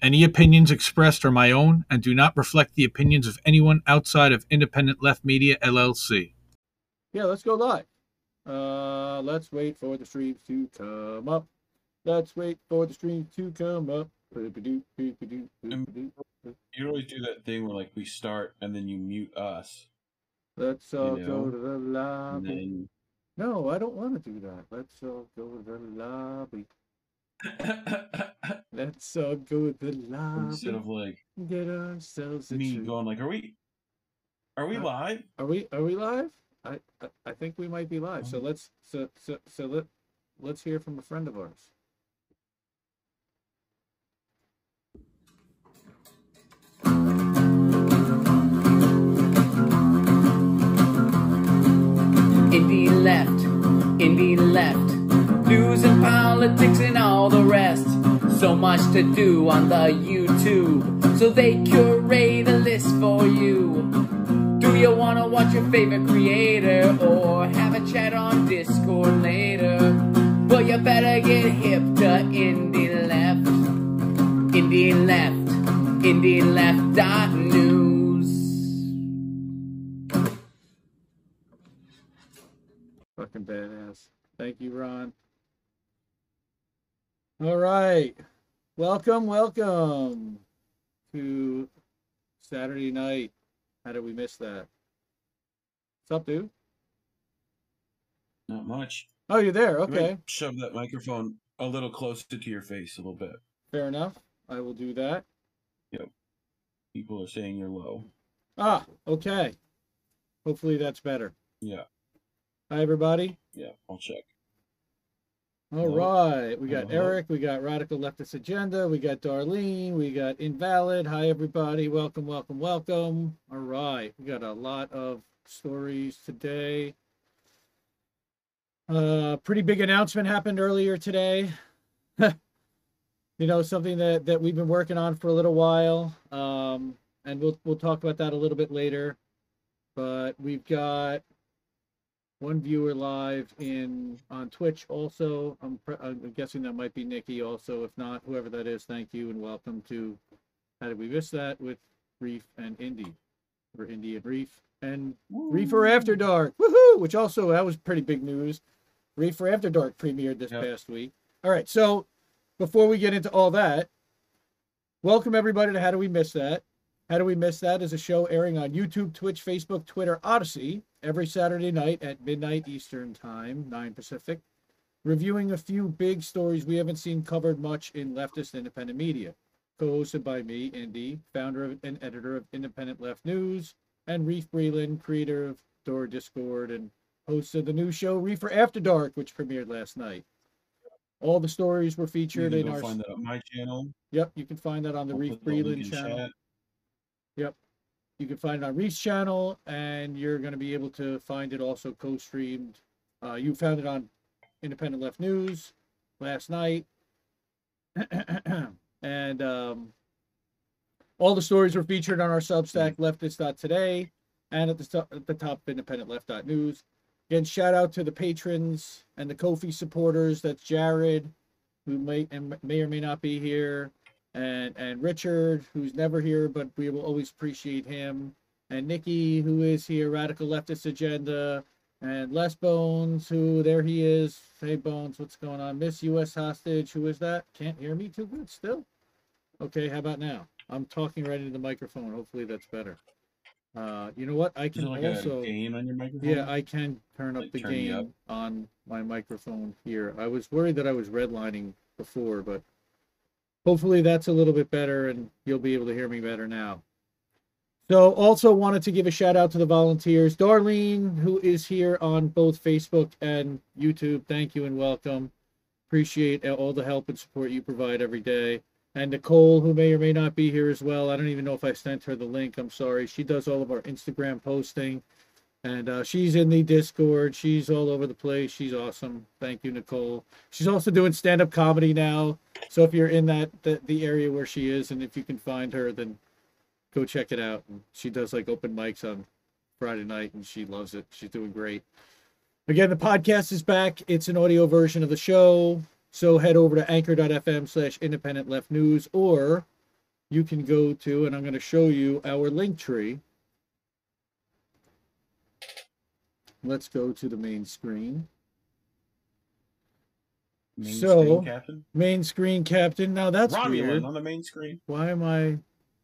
Any opinions expressed are my own and do not reflect the opinions of anyone outside of Independent Left Media LLC. Yeah, let's go live. Uh, let's wait for the streams to come up. Let's wait for the streams to come up. You always do that thing where like we start and then you mute us. Let's all You go to the lobby. then No, I don't want to do that. Let's all go to the lobby. Let's all go to the instead of like Get ourselves me treat. going like, are we are we Uh, live? Are we are we live? I, I I think we might be live. So Um, let's so so so let let's hear from a friend of ours. Indie left, indie left, news and politics and all the rest. So much to do on the YouTube, so they curate a list for you. Do you wanna watch your favorite creator or have a chat on Discord later? Well, you better get hip to indie left, indie left, indie left dot news. Fucking badass. Thank you, Ron. All right. Welcome, welcome to Saturday night. How did we miss that? What's up, dude? Not much. Oh, you're there. Okay. Shove that microphone a little closer to your face a little bit. Fair enough. I will do that. Yep. People are saying you're low. Ah, okay. Hopefully that's better. Yeah, Hi, everybody. yeah. I'll check. All right, we got. Eric, we got Radical Leftist Agenda, we got Darlene, we got Invalid. Hi, everybody. Welcome, welcome, welcome. All right, we got a lot of stories today. Uh, pretty big announcement happened earlier today. you know, something that that we've been working on for a little while. Um, and we'll we'll talk about that a little bit later. But we've got one viewer live in on Twitch also. I'm, pre- I'm guessing that might be Nikki also. If not, whoever that is, thank you and welcome to How Did We Miss That with Reef and Indy, or Indy and Reef and Reefer After Dark, woohoo! Which also that was pretty big news. Reefer After Dark premiered this Yep. past week. All right, so before we get into all that, welcome everybody to How Do We Miss That. How Do We Miss That is a show airing on YouTube, Twitch, Facebook, Twitter, Odysee every Saturday night at midnight Eastern Time, 9 Pacific, reviewing a few big stories we haven't seen covered much in leftist independent media. Co-hosted by me, Indy, founder of, and editor of Independent Left News, and Reef Breland, creator of Door Discord and host of the new show Reefer After Dark, which premiered last night. All the stories were featured in our. find that on my channel. Yep, you can find that on the I'll Reef put the link Breland channel. chat. You can find it on Reef's channel, and you're going to be able to find it also co-streamed. Uh, you found it on Independent Left News last night, and um, all the stories were featured on our Substack, Leftist.today, and at the top, at the top of. Again, shout out to the patrons and the Ko-fi supporters. That's Jared, who may and may or may not be here and and Richard, who's never here, but we will always appreciate him, and Nikki, who is here, Radical Leftist Agenda, and Les Bones, who there he is. Hey Bones, what's going on? Miss U.S. Hostage, who is that? Can't hear me too good still. Okay, how about now? I'm talking right into the microphone. Hopefully that's better. Uh, you know what? I can like also. a gain on your microphone? Yeah, I can turn up the turn gain up? on my microphone here. I was worried that I was redlining before, but hopefully that's a little bit better and you'll be able to hear me better now. So also wanted to give a shout out to the volunteers. Darlene, who is here on both Facebook and YouTube. Thank you and welcome. Appreciate all the help and support you provide every day. And Nicole, who may or may not be here as well. I don't even know if I sent her the link. I'm sorry. She does all of our Instagram posting. And uh, she's in the Discord. She's all over the place. She's awesome. Thank you, Nicole. She's also doing stand-up comedy now. So if you're in that the, the area where she is, and if you can find her, then go check it out. And she does like open mics on Friday night, and she loves it. She's doing great. Again, the podcast is back. It's an audio version of the show. So head over to anchor.fm slash independent left news or you can go to, and I'm going to show you our link tree. Let's go to the main screen. Main So- screen captain. Main screen captain. Now that's Romulan weird. on the main screen. Why am I?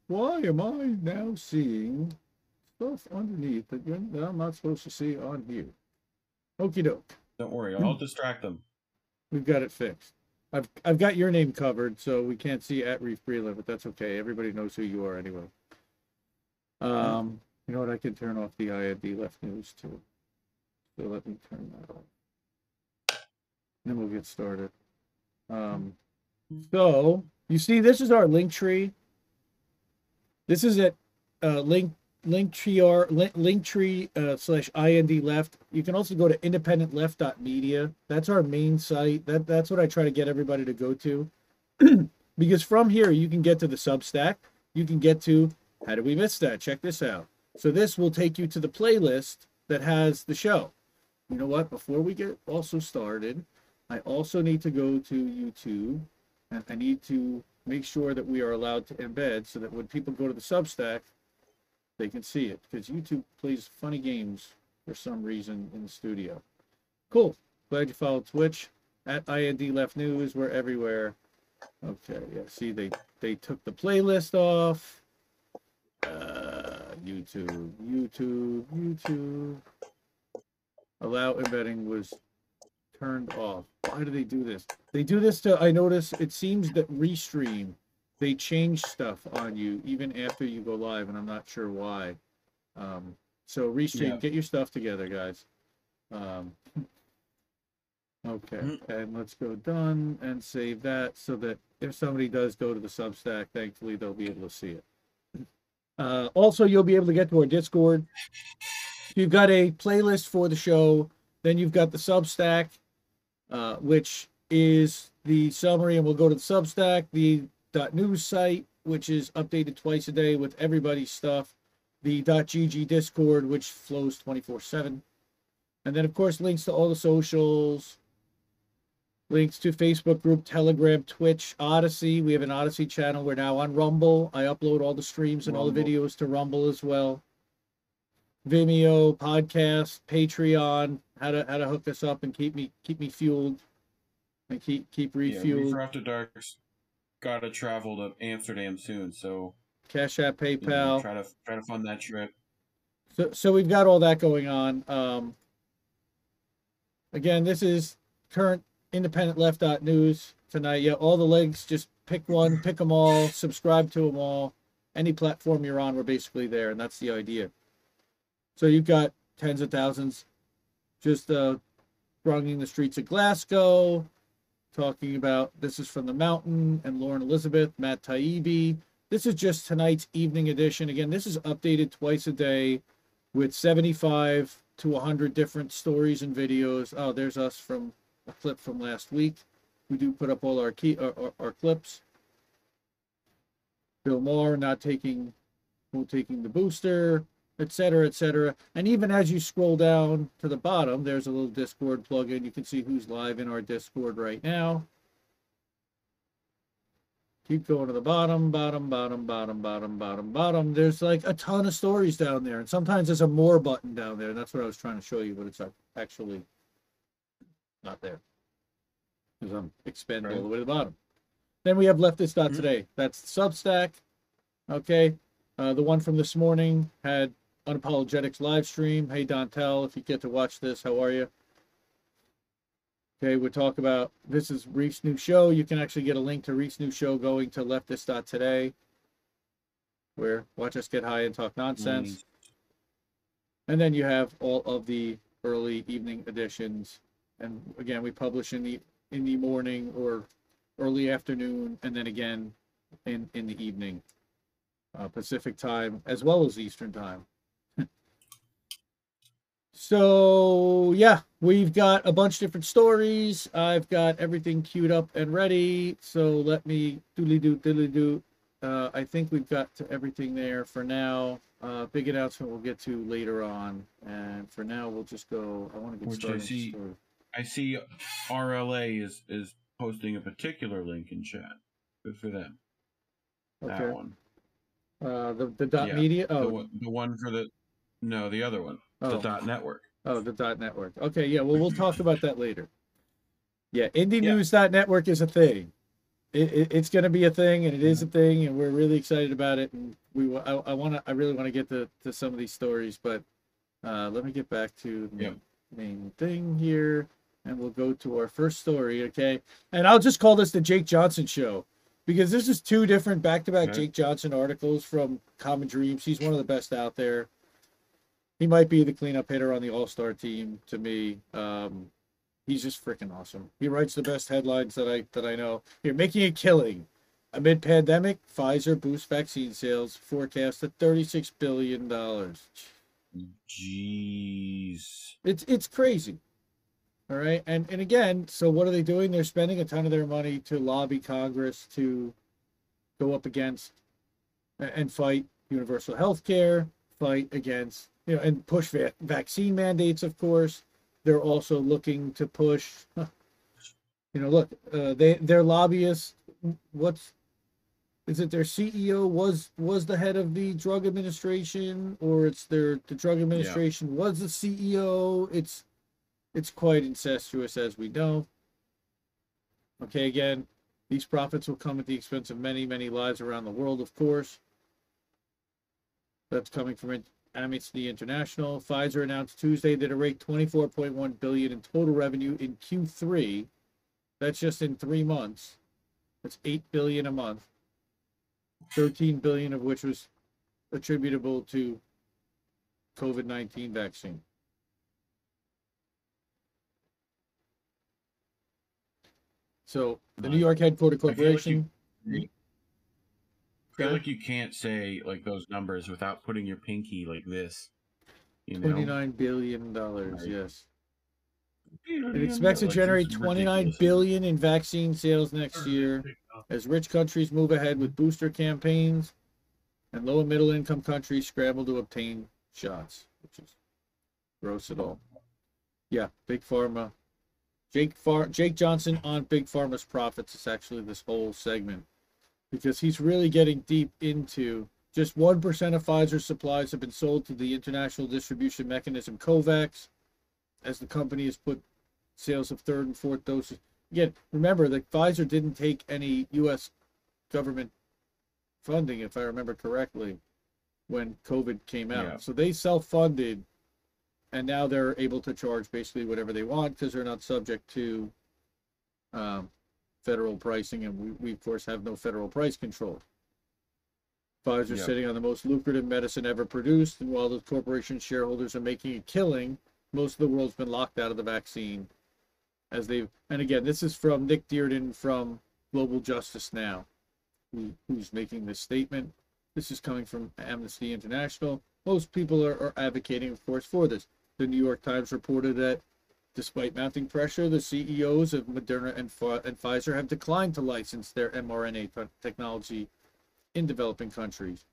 Why am I now seeing stuff underneath that, you're, that I'm not supposed to see on here? Okie doke. Don't worry. I'll distract them. We've got it fixed. I've I've got your name covered, so we can't see at Reef Breland, but that's okay. Everybody knows who you are anyway. Um, you know what? I can turn off the IND left news too. So let me turn that off. Then we'll get started. Um, so you see, this is our link tree. This is at uh, link linktree link, linktree uh, slash ind left. You can also go to independentleft.media that's our main site. That that's what i try to get everybody to go to. Because from here you can get to the substack. You can get to how did we miss that? Check this out. So this will take you to the playlist that has the show you know what before we get also started i also need to go to youtube and i need to make sure that we are allowed to embed so that when people go to the substack they can see it because YouTube plays funny games for some reason in the studio. Cool. Glad you followed Twitch at IND Left News. We're everywhere. Okay, yeah. See, they they took the playlist off. Uh, YouTube, YouTube, YouTube. Allow embedding was turned off. Why do they do this? They do this to. I notice it seems that Restream they change stuff on you even after you go live, and I'm not sure why. Um, so restream, Yeah. get your stuff together, guys. Um, okay, Mhm. and let's go done and save that so that if somebody does go to the Substack, thankfully they'll be able to see it. Uh, also, you'll be able to get to our Discord. You've got a playlist for the show. Then you've got the Substack, uh, which is the summary, and we'll go to the Substack. The .news site, which is updated twice a day with everybody's stuff, the .gg Discord, which flows 24/7, and then of course links to all the socials, links to Facebook group, Telegram, Twitch, Odysee. We have an Odysee channel. We're now on Rumble. I upload all the streams and all the videos to Rumble as well. Vimeo, podcast, Patreon. How to how to hook us up and keep me keep me fueled and keep keep refueled. Reefer After Dark's gotta travel to Amsterdam soon, so Cash App, you know, PayPal. try to try to fund that trip. So, so we've got all that going on. Um, again, this is current independent left dot news tonight. Yeah, all the links, just pick one, pick them all, subscribe to them all. Any platform you're on, we're basically there, and that's the idea. So you've got tens of thousands just uh, thronging the streets of Glasgow, talking about this is from the mountain and Lauren Elizabeth, Matt Taibbi. This is just tonight's evening edition. Again, this is updated twice a day with 75 to 100 different stories and videos. Oh, there's us from a clip from last week. We do put up all our key our, our, our clips. Bill Maher not taking well, taking the booster, et cetera, et cetera. And even as you scroll down to the bottom, there's a little Discord plugin. You can see who's live in our Discord right now. Keep going to the bottom, bottom, bottom, bottom, bottom, bottom, bottom. There's like a ton of stories down there. And sometimes there's a more button down there. And that's what I was trying to show you, but it's actually not there. Because I'm expanding all the way to the bottom. Then we have leftist dot today. That's Substack. Okay. Uh, the one from this morning had unapologetics live stream. Hey Dontel, if you get to watch this, how are you? Okay, we'll talk about this is Reef's new show. You can actually get a link to Reef's new show going to leftist.today, where watch us get high and talk nonsense. Nice. And then you have all of the early evening editions. And again, we publish in the in the morning or early afternoon, and then again in in the evening, uh, Pacific time as well as Eastern time. So yeah, we've got a bunch of different stories. I've got everything queued up and ready. So let me doodly doo doodly doo. Uh, I think we've got to everything there for now. Uh, big announcement we'll get to later on. And for now, we'll just go. I want to get Which I started. the see- I see RLA is is posting a particular link in chat. Good for them. That Okay. one. Uh, the the dot Yeah, media. The, Oh, one- the one for the no, the other one. The Oh. dot network. oh, the dot network. Okay, yeah. Well, we'll talk about that later. Yeah, Indie Yeah. News dot network is a thing. It, it, it's going to be a thing, and it is a thing, and we're really excited about it. And we, I, I want to, I really want to get to, to some of these stories, but uh, let me get back to the Yep. main thing here, and we'll go to our first story, okay? And I'll just call this the Jake Johnson show because this is two different back-to-back Okay. Jake Johnson articles from Common Dreams. He's one of the best out there. He might be the cleanup hitter on the All-Star team to me. Um, he's just freaking awesome. He writes the best headlines that I that I know. Here, making a killing amid pandemic, Pfizer boosts vaccine sales forecast at 36 billion dollars. Jeez. It's it's crazy. All right. And and again, so what are they doing? They're spending a ton of their money to lobby Congress to go up against and fight universal health care, fight against, you know, and push va- vaccine mandates, of course. They're also looking to push you know, look, uh, they their lobbyists what's is it their CEO was was the head of the drug administration or it's their the drug administration was the CEO it's it's quite incestuous as we know. Okay again these profits will come at the expense of many many lives around the world of course. That's coming from Amnesty International. Pfizer announced Tuesday that it raked 24.1 billion in total revenue in Q3 that's just in 3 months. That's 8 billion a month. 13 billion of which was attributable to COVID-19 vaccine. So the New York headquarter I feel like corporation, feel like you can't say like those numbers without putting your pinky like this. You know, 29 billion dollars, Right. yes. it It expects to generate 29 billion in vaccine sales next year as rich countries move ahead with booster campaigns and low and middle income countries scramble to obtain shots, which is gross at all. Yeah, big pharma. Jake Far Jake Johnson on Big Pharma's profits is actually this whole segment because he's really getting deep into just 1% of Pfizer's supplies have been sold to the international distribution mechanism COVAX as the company has put sales of third and fourth doses. Again, remember that Pfizer didn't take any U.S. government funding, if I remember correctly, when COVID came out. Yeah. So they self-funded, and now they're able to charge basically whatever they want because they're not subject to um, federal pricing, and we, we of course have no federal price control. Pfizer Yeah. sitting on the most lucrative medicine ever produced, and while the corporation's shareholders are making a killing, most of the world's been locked out of the vaccine. As they've, and again, this is from Nick Dearden from Global Justice Now, who, who's making this statement. This is coming from Amnesty International. Most people are, are advocating, of course, for this. The New York Times reported that despite mounting pressure, the CEOs of Moderna and, Pfi- and Pfizer have declined to license their mRNA te- technology in developing countries,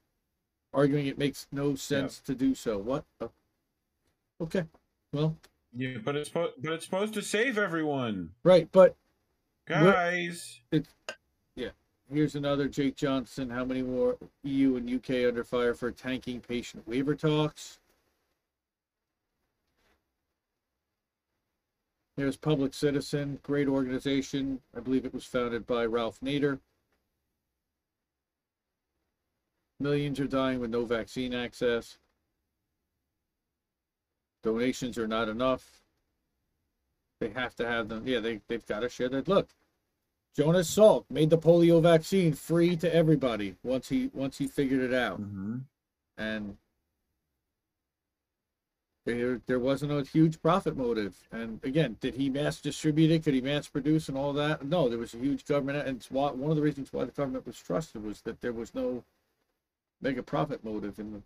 arguing it makes no sense to do so. What? Oh. Okay. Well, Yeah, but it's supposed but it's supposed to save everyone, right, but guys. It's yeah. Here's another Jake Johnson. How many more EU and UK under fire for tanking patent waiver talks? Here's Public Citizen, great organization. I believe it was founded by Ralph Nader. Millions are dying with no vaccine access. Donations are not enough. They have to have them. Yeah, they, they've got to share that. Look, Jonas Salk made the polio vaccine free to everybody once he once he figured it out. Mm-hmm. And there there wasn't a huge profit motive. And again, did he mass distribute it? Could he mass produce and all that? No, there was a huge government, and why, one of the reasons why the government was trusted was that there was no mega profit motive in the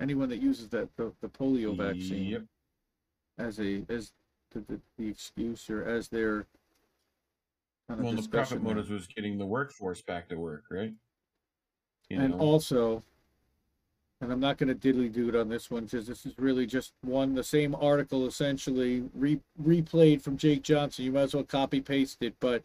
anyone that uses that the, the polio vaccine Yep. as a as the, the, the excuse or as their kind of Well, the profit motive was getting the workforce back to work, right? You and know, also, and I'm not going to diddly do it on this one because this is really just one, the same article essentially re- replayed from Jake Johnson. You might as well copy paste it, but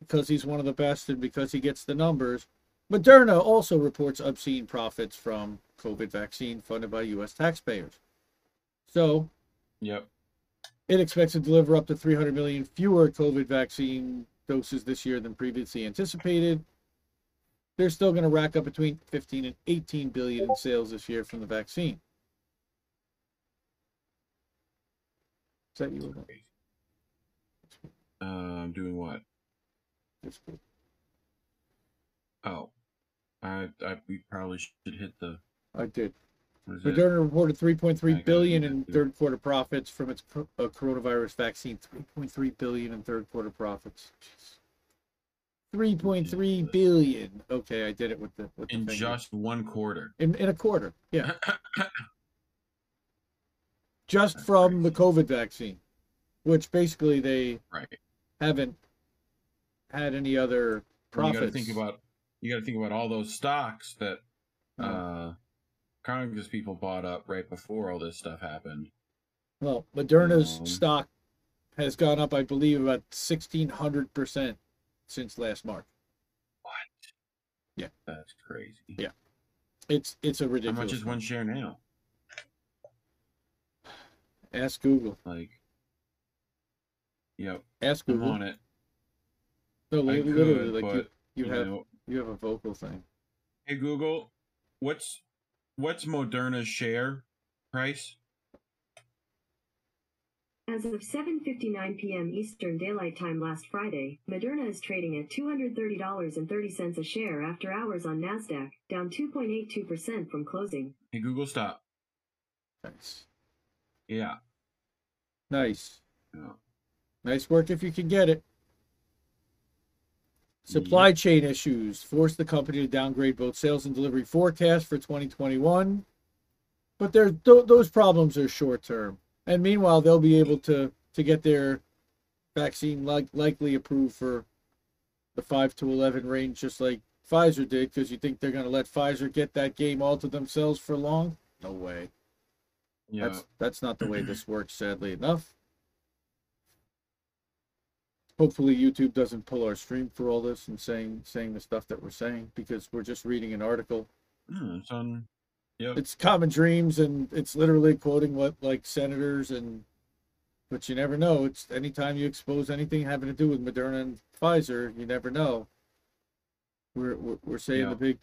because he's one of the best and because he gets the numbers, Moderna also reports obscene profits from COVID vaccine funded by U.S. taxpayers. So Yep. it expects to deliver up to 300 million fewer COVID vaccine doses this year than previously anticipated. They're still going to rack up between 15 and 18 billion in sales this year from the vaccine. Is that you? Uh, I'm doing what? Oh, I, I we probably should hit the. I did. What is it? Moderna reported 3.3 gotta billion in third quarter profits from its uh, coronavirus vaccine. 3.3 billion in third quarter profits. Jeez. 3.3 Ridiculous. billion. Okay, I did it with the with In finger. just one quarter. in, in a quarter. Yeah, just That's from the. COVID vaccine, which basically they right. haven't had any other Well, you got to think about. You got to think about all those stocks that Oh. uh, Congress people bought up right before all this stuff happened. Well, Moderna's Um, stock has gone up, I believe, about 1600% since last March. What? Yeah. That's crazy. Yeah. It's it's a ridiculous. How much is one share now? Ask Google. Like. Yep, Ask Google. I'm on it. No, I li- could, literally, like but you, you have know, you have a vocal thing. hey Google, what's what's Moderna's share price? As of 7:59 p.m. Eastern Daylight Time last Friday, Moderna is trading at $230.30 a share after hours on Nasdaq, down 2.82% from closing. Hey Google, stop. Nice, Yeah. nice, yeah. nice work if you can get it. Supply chain issues forced the company to downgrade both sales and delivery forecasts for 2021, but they're, th- those problems are short term. And meanwhile, they'll be able to to get their vaccine like likely approved for the five to eleven range, just like Pfizer did. Because you think they're going to let Pfizer get that game all to themselves for long? No way. Yeah. That's that's not the way this works. Sadly enough. Hopefully, YouTube doesn't pull our stream for all this and saying saying the stuff that we're saying because we're just reading an article. Hmm, it's on. Yep. It's common dreams and it's literally quoting what like senators and. But you never know. It's anytime you expose anything having to do with Moderna and Pfizer, you never know. We're we're, we're saying Yeah. the big,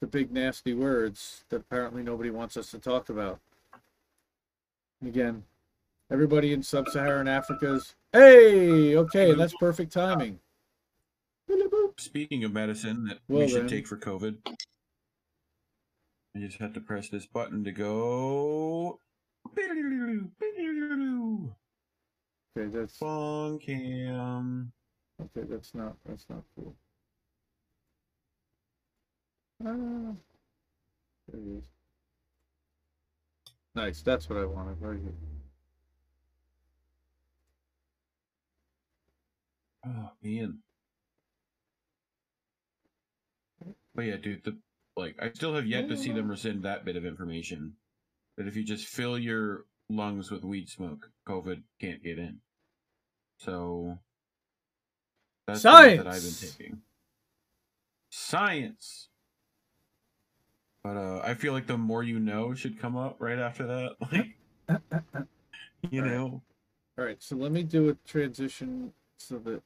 the big nasty words that apparently nobody wants us to talk about. And again, everybody in sub-Saharan Africa's hey, okay, that's perfect timing. Speaking of medicine that Well we should then. take for COVID, I just have to press this button to go. Okay, that's Fun cam. okay. That's not that's not cool. Ah, there it is. Nice. That's what I wanted. Very good. Oh man. But yeah, dude, the like I still have yet to see them rescind that bit of information. That if you just fill your lungs with weed smoke, COVID can't get in. So that's the route that I've been taking. Science. But uh I feel like the more you know should come up right after that. Like you Alright. know. All right, so let me do a transition so that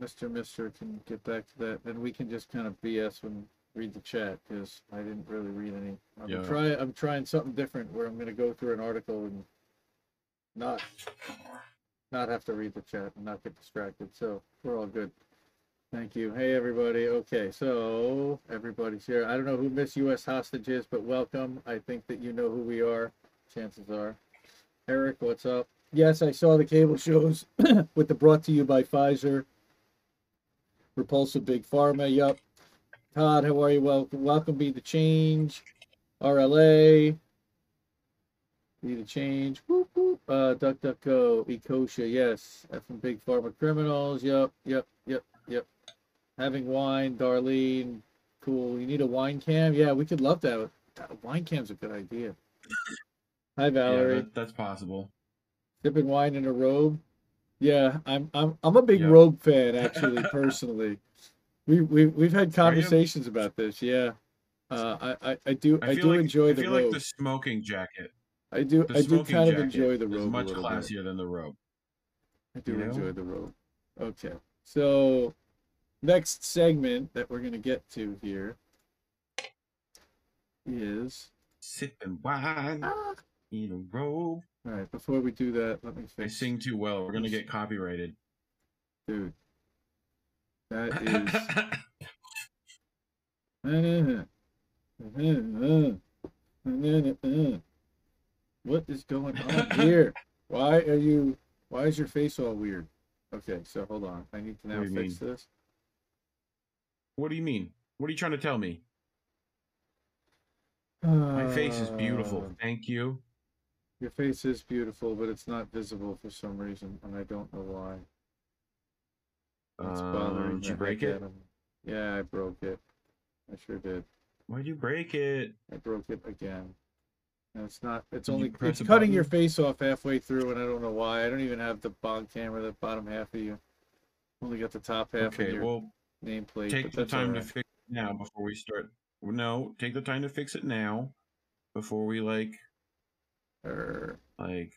Mr. Mister can get back to that. and we can just kind of BS and read the chat because I didn't really read any. I'm Yeah. try I'm trying something different where I'm going to go through an article and not not have to read the chat and not get distracted. So we're all good. Thank you. Hey everybody. Okay, so everybody's here. I don't know who Miss U.S. Hostage is, but welcome. I think that you know who we are. Chances are. Eric, what's up? Yes, I saw the cable shows with the brought to you by Pfizer. Repulsive Big Pharma. Yup. Todd, how are you? Welcome. Welcome. Be the change. RLA. Be the change. Whoop, whoop. Uh, Duck Duck Go. Ecosia. Yes. F and Big Pharma criminals. Yup. Yep. Yep. Yep. Having wine. Darlene. Cool. You need a wine cam? Yeah, we could love that. Wine cam's a good idea. Hi, Yeah, Valerie. that, that's possible. Sipping wine in a robe. Yeah, I'm I'm I'm a big Yeah. robe fan actually, personally. We we we've had conversations about this. Yeah. Uh, I, I I do I, feel do like, enjoy I the I feel robe. like the smoking jacket. I do I do kind of enjoy the robe much little bit. classier than the robe. I do you know? enjoy the robe. Okay. So next segment that we're gonna get to here is Sipping wine Ah. in a robe. all right. Before we do that, let me I sing too well. We're gonna get copyrighted. dude. That is. What is going on here? Why are you? Why is your face all weird? Okay, so hold on. I need to now What do you fix this. what do you mean? What are you trying to tell me? My face is beautiful. Uh, Thank you. Your face is beautiful, but it's not visible for some reason, and I don't know why. It's Um, bothering did you break it? of. Yeah, I broke it. I sure did. Why'd you break it? I broke it again. And it's not. It's only. It's cutting your face off halfway through, and I don't know why. I don't even have the bottom camera, the bottom half of you. Only got the top half of Okay, your well, nameplate. take the that's time to fix it now before we start. No, take the time to fix it now before we like Err, like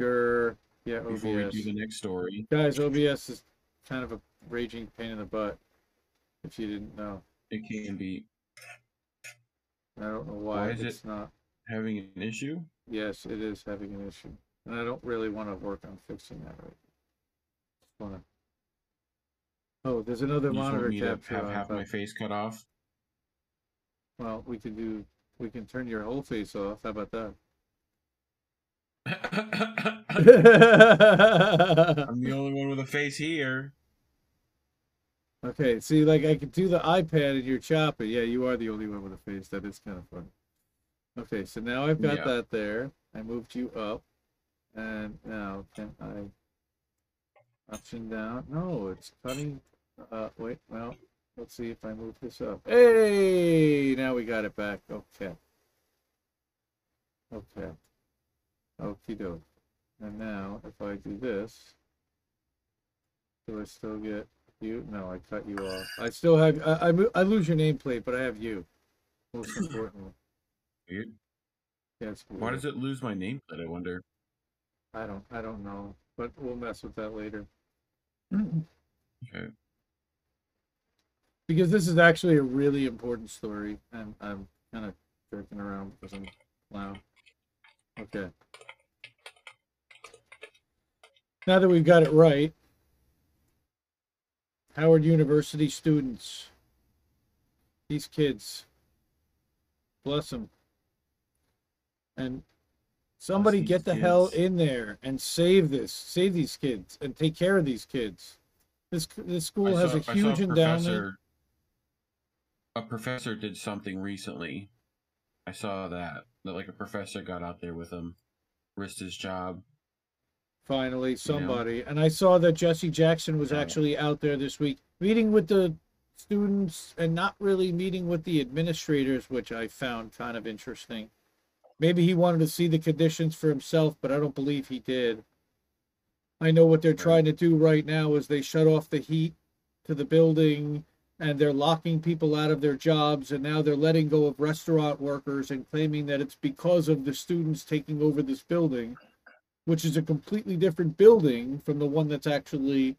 Grr. Yeah, before we do the next story. Guys, OBS is kind of a raging pain in the butt. If you didn't know, It can be I don't know why, Why is it's it- not. having an issue. Yes, it is having an issue, and I don't really want to work on fixing that right. Just wanna. Oh, there's another You monitor to capture have half my face cut off. Well, we can do. We can turn your whole face off. How about that? I'm the only one with a face here. okay, see, like I could do the iPad and your chopper. Yeah, you are the only one with a face. That is kind of funny. Okay, so now I've got Yeah. that there. I moved you up, and now can I option down? No, it's cutting. Uh, wait, well, let's see if I move this up. Hey, now we got it back. Okay. Okay. Okie doke. And now, if I do this, do I still get you? No, I cut you off. I still have. I I, I lose your nameplate, but I have you. Most importantly, Weird. yeah, it's Why does it lose my nameplate? I wonder. I don't. I don't know, but we'll mess with that later. Okay. because this is actually a really important story, and I'm I'm kind of jerking around because I'm loud. Okay. Now that we've got it right, Howard University students, these kids, bless them, and somebody get the hell in there and save this, save these kids, and take care of these kids. This this school has a huge endowment. professor- A professor did something recently. I saw that that like a professor got out there with him, risked his job. Finally somebody. And i saw that jesse jackson was Yeah. actually out there this week meeting with the students and not really meeting with the administrators which i found kind of interesting. Maybe he wanted to see the conditions for himself but i don't believe he did. I know what they're Right. trying to do right now is they shut off the heat to the building and they're locking people out of their jobs and now they're letting go of restaurant workers and claiming that it's because of the students taking over this building which is a completely different building from the one that's actually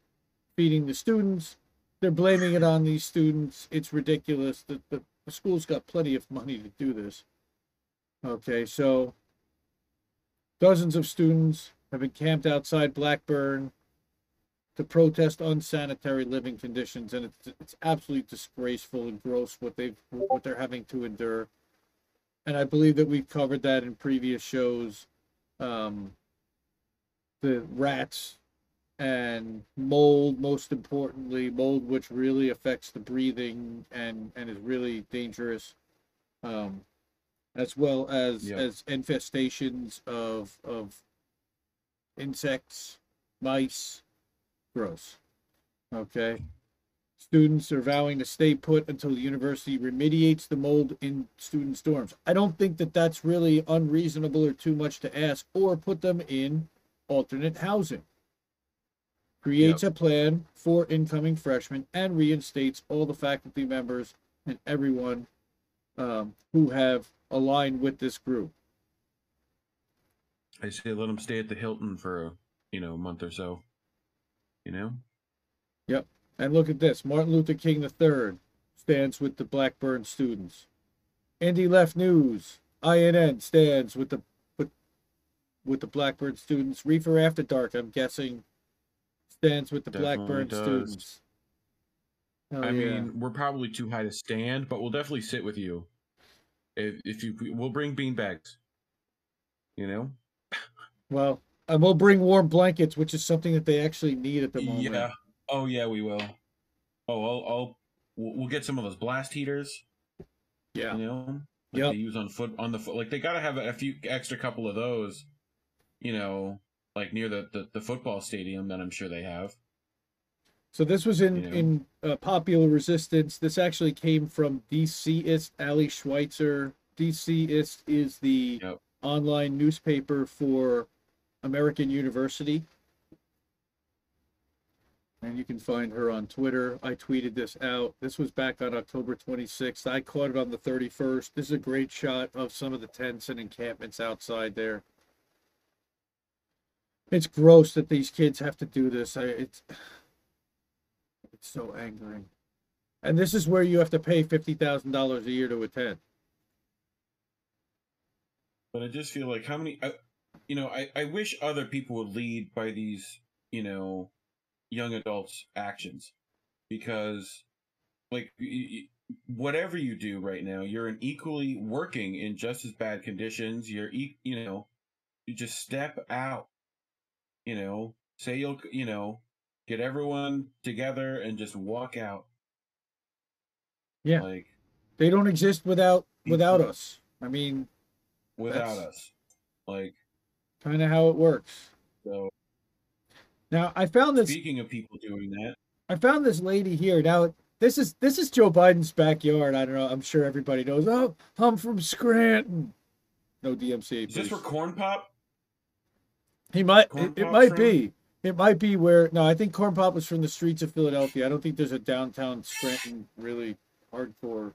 feeding the students. They're blaming it on these students. It's ridiculous. The, the, the school's got plenty of money to do this. Okay, so dozens of students have been camped outside Blackburn to protest unsanitary living conditions, and it's it's absolutely disgraceful and gross what they've what they're having to endure. And I believe that we've covered that in previous shows. Um, the rats and mold most importantly mold which really affects the breathing and and is really dangerous um as well as Yeah. as infestations of of insects mice. Gross. Okay? Students are vowing to stay put until the university remediates the mold in students dorms i don't think that that's really unreasonable or too much to ask or put them in alternate housing. creates a plan for incoming freshmen, and reinstates all the faculty members and everyone um, who have aligned with this group. I say let them stay at the Hilton for a you know a month or so. You know. Yep. And look at this Martin Luther King III stands with the Blackburn students. Indy Left News, INN stands with the with, the Blackburn students. Reefer After Dark, I'm guessing, stands with the Definitely Blackburn does. students. I yeah. mean, we're probably too high to stand, but we'll definitely sit with you. If if you we'll bring bean bags. You know. well, and we'll bring warm blankets, which is something that they actually need at the moment. Yeah. Oh yeah, we will. Oh, I'll, I'll we'll, get some of those blast heaters. Yeah. You know, like Yep. they use on foot on the foot. Like they got to have a few extra couple of those. You know, like near the, the the football stadium that I'm sure they have. So this was in You know. in uh, popular resistance. This actually came from DCist Ali Schweitzer. DCist is the Yep. online newspaper for American University. And you can find her on Twitter. I tweeted this out. This was back on October 26th. I caught it on the 31st. This is a great shot of some of the tents and encampments outside there. It's gross that these kids have to do this. I, it's it's so angering. And this is where you have to pay fifty thousand dollars a year to attend. But I just feel like how many, I, you know, I, I wish other people would lead by these, you know, young adults' actions, because, like, whatever you do right now, you're an equally working in just as bad conditions. You're, you know, you just step out. You know, say you'll, you know, get everyone together and just walk out. Yeah. Like They don't exist without mm-hmm. without us. I mean, without us. Like kind of how it works. so. Now I found this. Speaking of people doing that. I found this lady here. Now this is this is Joe Biden's backyard. I don't know. I'm sure everybody knows. Oh, I'm from Scranton. No DMCA. Is this for corn pop? He might. Corn It, it might from- be. It might be where. No, I think Corn Pop was from the streets of Philadelphia. I don't think there's a downtown Scranton really hardcore.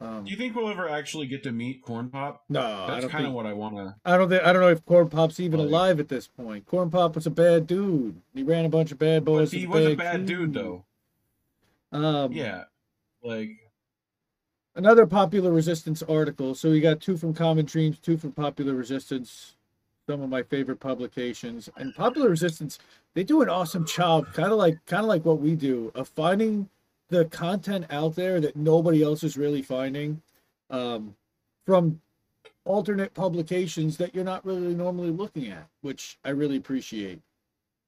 Um, Do you think we'll ever actually get to meet corn pop? no, I That's kind of what I want to. I don't think. I don't know if Corn Pop's even alive at this point. Corn Pop was a bad dude. He ran a bunch of bad But boys. he with was a bad bad dude, though. Um, Yeah, like another popular resistance article. So we got two from Common Dreams, two from Popular Resistance. Some of my favorite publications and Popular Resistance. They do an awesome job, kind of like kind of like what we do of finding the content out there that nobody else is really finding, um, from alternate publications that you're not really normally looking at, which I really appreciate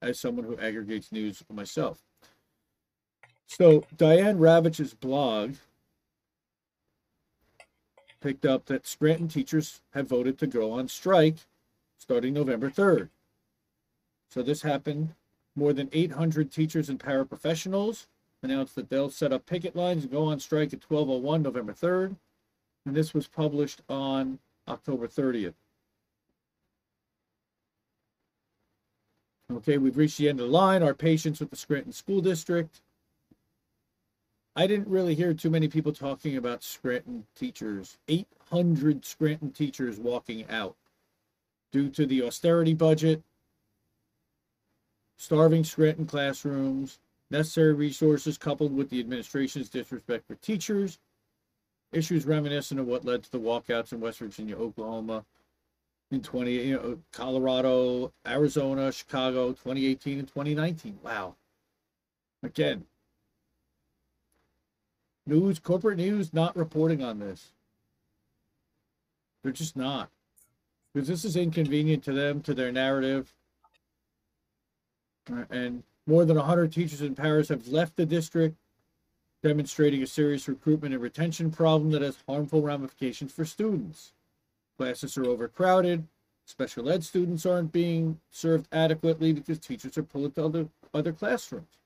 as someone who aggregates news myself. So Diane Ravitch's blog picked up that Scranton teachers have voted to go on strike starting November 3rd. So this happened. More than 800 teachers and paraprofessionals announced that they'll set up picket lines and go on strike at 1201 November 3rd. And this was published on October 30th. Okay, we've reached the end of the line. Our patience with the Scranton School District. I didn't really hear too many people talking about Scranton teachers. 800 Scranton teachers walking out due to the austerity budget, starving Scranton classrooms, necessary resources coupled with the administration's disrespect for teachers, issues reminiscent of what led to the walkouts in West Virginia, Oklahoma in 20, you know, Colorado, Arizona, Chicago, 2018 and 2019. Wow. Again, news, corporate news, not reporting on this. They're just not. Because this is inconvenient to them, to their narrative. Uh, And more than 100 teachers in Paris have left the district, demonstrating a serious recruitment and retention problem that has harmful ramifications for students. Classes are overcrowded. Special ed students aren't being served adequately because teachers are pulled to other, other classrooms.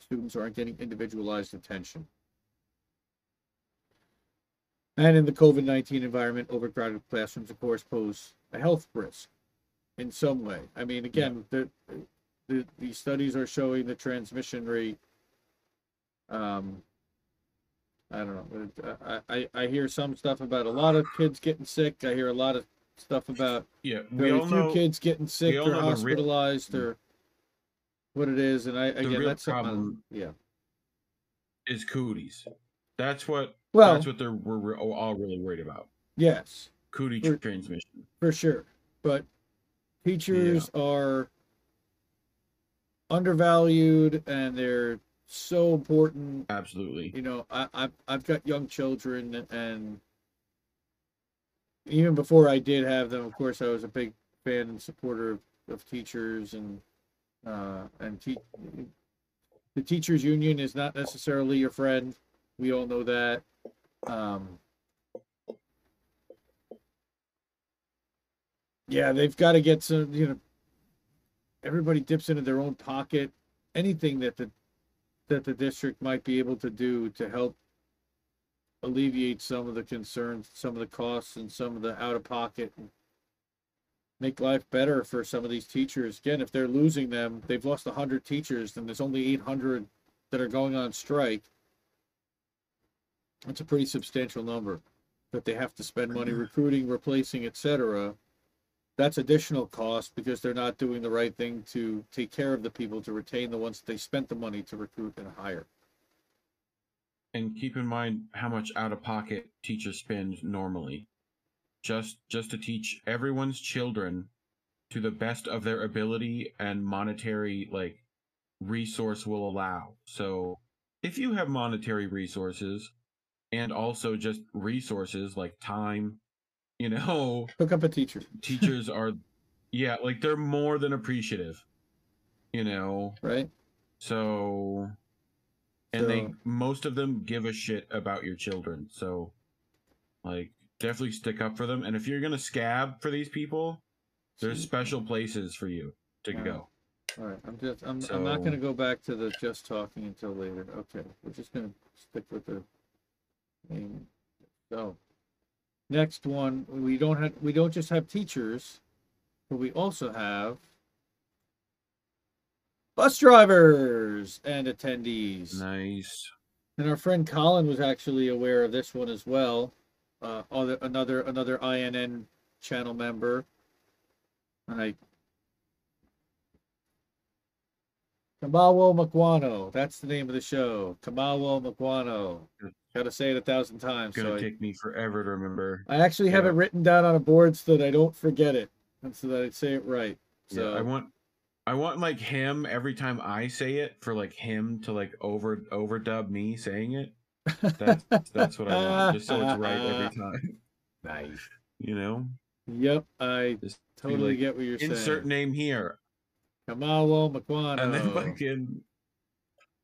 Students aren't getting individualized attention. And in the COVID 19 environment, overcrowded classrooms, of course, pose a health risk in some way. I mean, again, the, the, the studies are showing the transmission rate. Um, I don't know. uh, I, I, I hear some stuff about a lot of kids getting sick. I hear a lot of stuff about Yeah, we very all few know kids getting sick or the real- hospitalized or what it is. And I, again, real that's problem- yeah. is cooties. That's what Well, that's what they're we're, we're all really worried about. yes. Cootie We're- transmission. for sure. But teachers are undervalued and they're so important. Absolutely. You know, I, I've I've got young children and even before I did have them, of course, I was a big fan and supporter of, of teachers and uh, and te- the teachers union is not necessarily your friend. We all know that. Um, yeah, they've got to get some. You know, everybody dips into their own pocket. Anything that the that the district might be able to do to help alleviate some of the concerns, some of the costs, and some of the out of pocket, make life better for some of these teachers. Again, if they're losing them, they've lost hundred teachers, and there's only eight hundred that are going on strike. That's a pretty substantial number that they have to spend money mm-hmm. recruiting, replacing, etc. That's additional cost because they're not doing the right thing to take care of the people to retain the ones that they spent the money to recruit and hire. And keep in mind how much out of pocket teachers spend normally. Just just to teach everyone's children to the best of their ability and monetary like resource will allow. So if you have monetary resources and also just resources like time, you know, Hook up a teacher, teachers are yeah, like they're more than appreciative. You know, right? so and they most of them give a shit about your children. So like definitely stick up for them. And if you're gonna scab for these people, there's special places for you to Yeah. go. All right, I'm just, I'm, I'm not gonna go back to the just talking until later. Okay, we're just gonna stick with the main. So, next one, we don't have, we don't just have teachers, but we also have bus drivers and attendees. Nice. And our friend Colin was actually aware of this one as well. Uh, other, another another INN channel member. And I Kamawo Makwano. That's the name of the show. Kamawo Makwano. Good. Gotta say it a thousand times. It's Gonna So I, take me forever to remember. I actually have it written down on a board so that I don't forget it. And so that I say it right. So yeah, I want I want like him every time I say it for like him to like over overdub me saying it. That's that's what I want. Just so it's right every time. nice. You know? Yep, I Just totally like, get what you're insert saying. Insert name here. Kamawo Makwano. And then fucking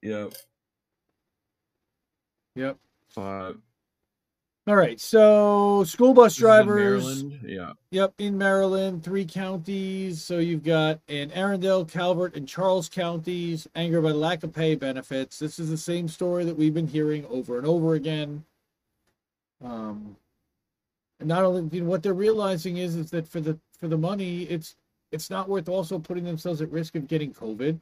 Yep. Yep. All right. So school bus drivers. Yeah. Yep, in Maryland, three counties. So you've got Anne Arundel, Calvert, and Charles counties, anger by lack of pay benefits. This is the same story that we've been hearing over and over again. Um, and not only you know, what they're realizing is is that for the for the money, it's it's not worth also putting themselves at risk of getting COVID.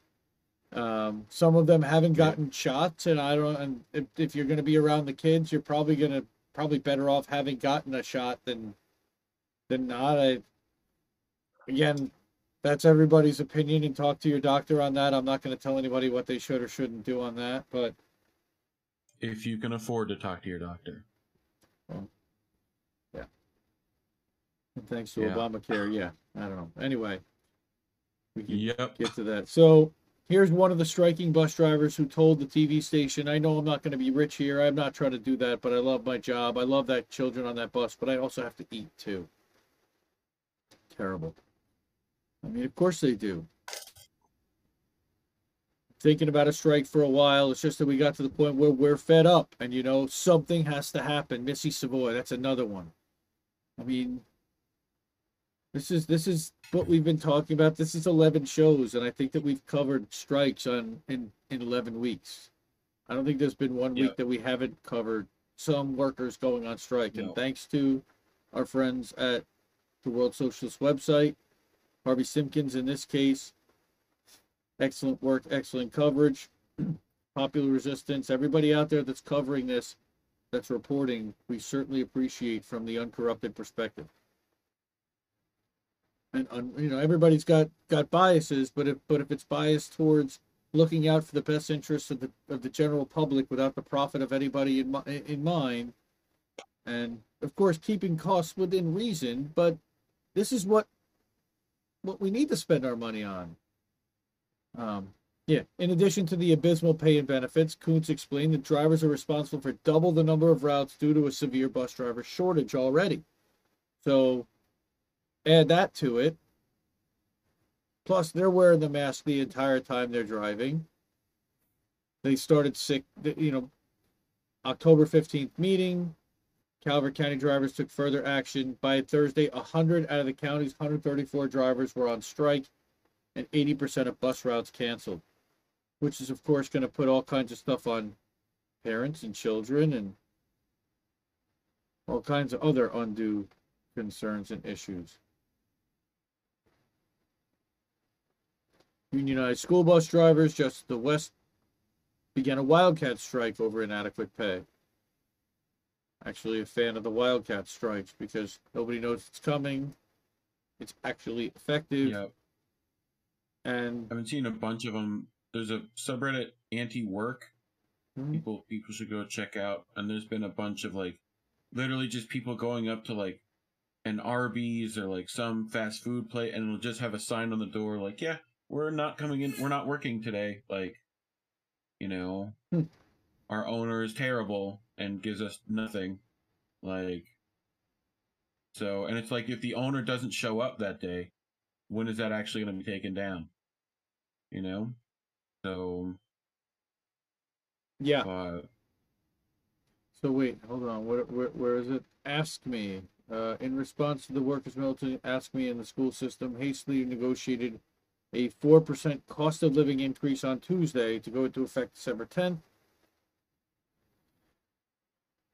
Um, some of them haven't Yeah. gotten shots, and I don't. And if, if you're going to be around the kids, you're probably going to probably better off having gotten a shot than than not. I again, that's everybody's opinion, and talk to your doctor on that. I'm not going to tell anybody what they should or shouldn't do on that, but If you can afford to talk to your doctor. Well, yeah. And thanks to Yeah. Obamacare, yeah, I don't know. Anyway, we can Yep. get to that. So here's one of the striking bus drivers who told the TV station, I know I'm not going to be rich here. I'm not trying to do that, but I love my job. I love that children on that bus, but I also have to eat too. Terrible. I mean, of course they do. Thinking about a strike for a while. It's just that we got to the point where we're fed up and, you know, something has to happen. Missy Savoy, that's another one. I mean, this is this is what we've been talking about. This is eleven shows, and I think that we've covered strikes on in in eleven weeks. I don't think there's been one Yeah. week that we haven't covered some workers going on strike. And thanks to our friends at the World Socialist website, Harvey Simpkins in this case, excellent work, excellent coverage. Popular resistance, everybody out there that's covering this, that's reporting, we certainly appreciate from the uncorrupted perspective. And un, you know, everybody's got got biases, but if but if it's biased towards looking out for the best interests of the of the general public without the profit of anybody in in mind, and of course keeping costs within reason, but this is what what we need to spend our money on. Um, yeah. In addition to the abysmal pay and benefits, Kuntz explained that drivers are responsible for double the number of routes due to a severe bus driver shortage already. So add that to it. Plus, they're wearing the mask the entire time they're driving. They started sick, you know, October 15th meeting. Calvert County drivers took further action. By Thursday, 100 out of the county's 134 drivers were on strike and 80% of bus routes canceled, which is, of course, going to put all kinds of stuff on parents and children and all kinds of other undue concerns and issues. Unionized school bus drivers just to the west began a wildcat strike over inadequate pay. Actually, a fan of the wildcat strikes because nobody knows it's coming. It's actually effective, Yeah, and I've been seeing a bunch of them. There's a subreddit anti-work. Mhm. People people should go check out. And there's been a bunch of like, literally just people going up to like an Arby's or like some fast food place, and it'll just have a sign on the door like, "Yeah, we're not coming in. We're not working today." Like, you know, our owner is terrible and gives us nothing. Like, so, and it's like if the owner doesn't show up that day, when is that actually going to be taken down? You know, so yeah. uh, So wait, hold on. Where where, where is it? Ask me. Uh, in response to the workers' militant, Ask Me in the school system hastily negotiated a four percent cost of living increase on Tuesday to go into effect December tenth.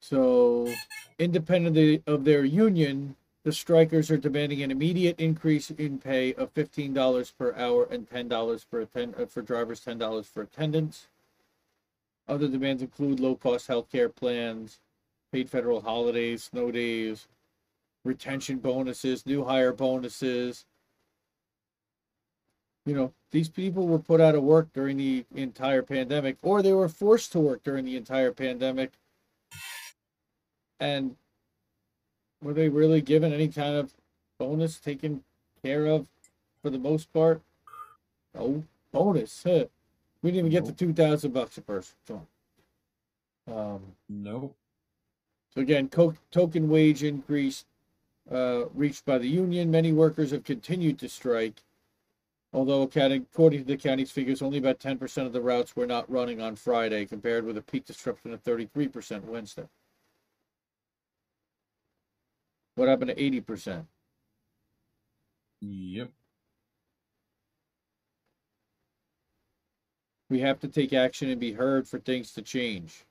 So, independently of their union, the strikers are demanding an immediate increase in pay of fifteen dollars per hour and ten dollars for attend uh, for drivers, ten dollars for attendance. Other demands include low-cost health care plans, paid federal holidays, snow days, retention bonuses, new hire bonuses. You know, these people were put out of work during the entire pandemic, or they were forced to work during the entire pandemic. And were they really given any kind of bonus taken care of for the most part? No bonus. Huh. We didn't even get the two thousand bucks a person. So, um, nope. so again, co- token wage increase uh, reached by the union. Many workers have continued to strike, although according to the county's figures, only about 10% of the routes were not running on Friday, compared with a peak disruption of 33% Wednesday. What happened to 80%? Yep. We have to take action and be heard for things to change.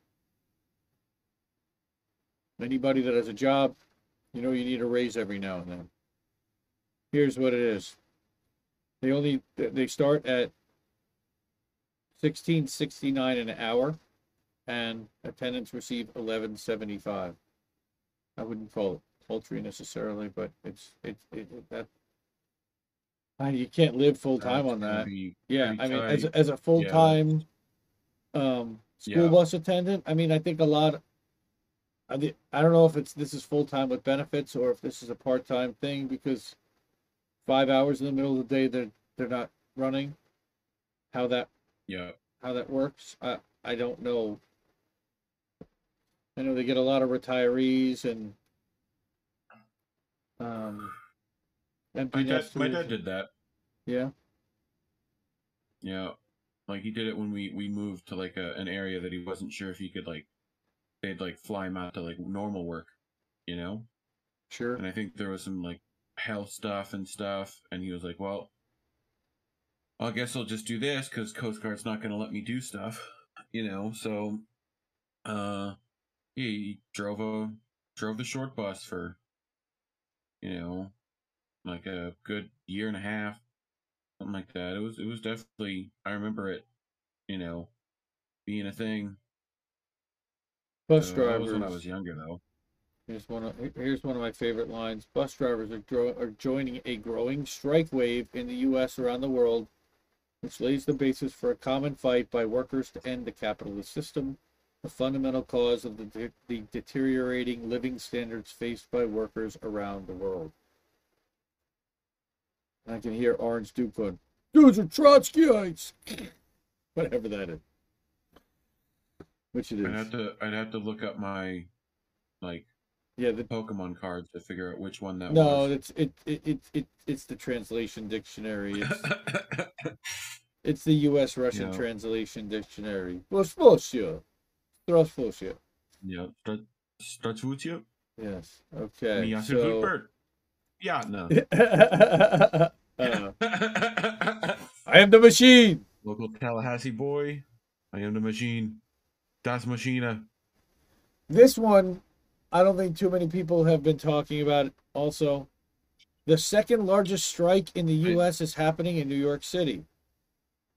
Anybody that has a job, you know you need a raise every now and then. Here's what it is. They only they start at sixteen sixty nine an hour, and attendants receive eleven seventy five. I wouldn't call it poultry necessarily, but it's it's it, it, that. You can't live full time on that. be Yeah, I mean, as tight. as a full time um, school Yeah. bus attendant, I mean, I think a lot. I I don't know if it's this is full time with benefits or if this is a part time thing because five hours in the middle of the day they're they're not running. How that yeah. how that works, I I don't know. I know they get a lot of retirees and um. My dad, my dad did that. Yeah. Yeah, like he did it when we we moved to like a, an area that he wasn't sure if he could like. They'd like fly him out to like normal work, you know. Sure. And I think there was some like health stuff and stuff, and he was like, "Well, I guess I'll just do this because Coast Guard's not going to let me do stuff, you know." So, uh, he drove a drove the short bus for, you know, like a good year and a half, something like that. It was it was definitely I remember it, you know, being a thing. Bus that drivers. when I was younger though. Here's one. Of, here's one of my favorite lines. Bus drivers are, gro- are joining a growing strike wave in the U.S. around the world, which lays the basis for a common fight by workers to end the capitalist system, the fundamental cause of the, de- the deteriorating living standards faced by workers around the world. I can hear Orange Duke going, "Those are Trotskyites," whatever that is. Which it I'd have to I'd have to look up my like yeah, the Pokemon cards to figure out which one that no, was. No, it's it, it it it it's the translation dictionary. It's, it's the U.S. Russian yeah. translation dictionary. Rasputia, Rasputia. Yeah, Yes. Okay. So... Yeah. No. uh, I am the machine. Local Tallahassee boy. I am the machine. Das Machina. This one I don't think too many people have been talking about. It. Also, the second largest strike in the U.S. is happening in New York City.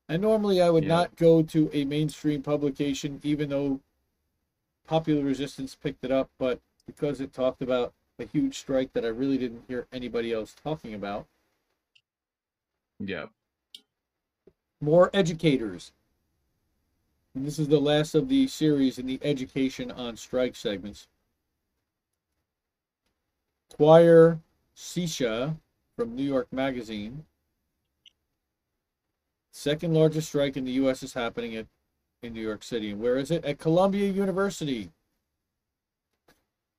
And normally, I would Yeah. not go to a mainstream publication, even though Popular Resistance picked it up, but because it talked about a huge strike that I really didn't hear anybody else talking about. Yeah. More educators. And this is the last of the series in the education on strike segments. Choir Sisha from New York Magazine. Second largest strike in the U.S. is happening at in New York City. And where is it? At Columbia University.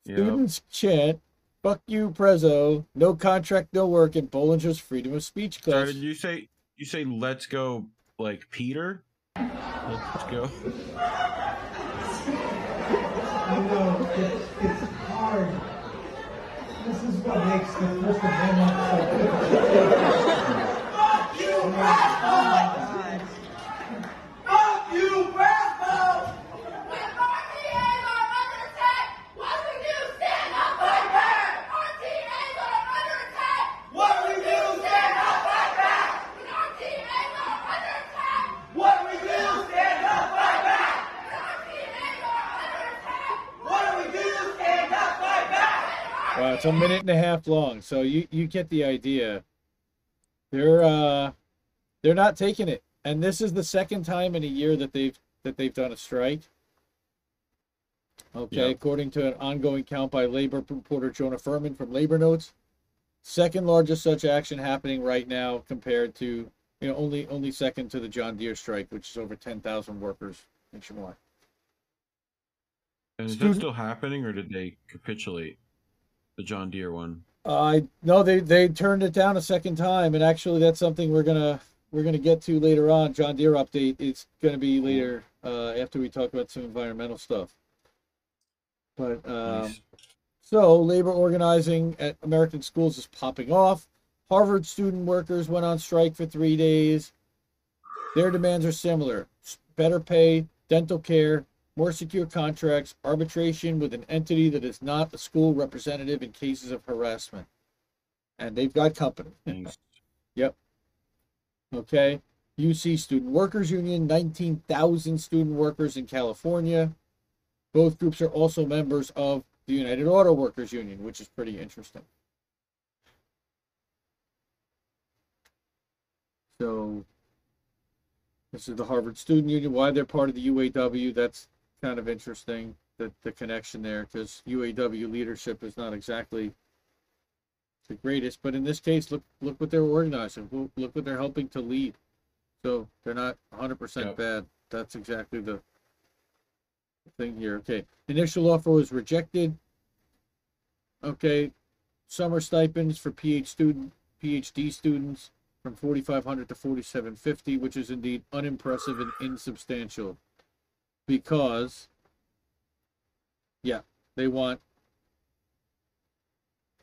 Yeah. Students chant, "Fuck you, Prezzo! No contract, no work," in Bollinger's freedom of speech Sorry, class. did you say you say let's go like Peter? Let's go. I know it's, it's hard. This is what makes the First Amendment so difficult. Fuck you, Brasco! Oh my God. Fuck you, Brasco! When RTAs are under attack, what we do stand up fight back. RTAs are under attack. What we do, stand up, fight back! When RTAs are under attack. What we do, stand up, fight back! When RTAs are under attack. What do we do, stand up, fight back! Wow, it's a minute and a half long, so you you get the idea. They're uh they're not taking it. And this is the second time in a year that they've that they've done a strike. Okay, Yeah. according to an ongoing count by labor reporter Jonah Furman from Labor Notes, second largest such action happening right now compared to you know only only second to the John Deere strike, which is over ten thousand workers nationwide. And is Student- that still happening, or did they capitulate? The John Deere one. I no, they they turned it down a second time, and actually, that's something we're gonna we're gonna get to later on. John Deere update. It's gonna be later uh, after we talk about some environmental stuff. But um, Nice. so labor organizing at American schools is popping off. Harvard student workers went on strike for three days. Their demands are similar: better pay, dental care, more secure contracts, arbitration with an entity that is not a school representative in cases of harassment. And they've got company. Nice. Okay. UC Student Workers Union, 19,000 student workers in California. Both groups are also members of the United Auto Workers Union, which is pretty interesting. So, this is the Harvard Student Union. Why they're part of the UAW, that's kind of interesting, the, the connection there, because UAW leadership is not exactly the greatest. But in this case, look look what they're organizing. Look, look what they're helping to lead. So they're not 100% Yep. bad. That's exactly the thing here. Okay, initial offer was rejected. Okay, summer stipends for PhD student PhD students from 4,500 to 4,750, which is indeed unimpressive and insubstantial, because yeah, they want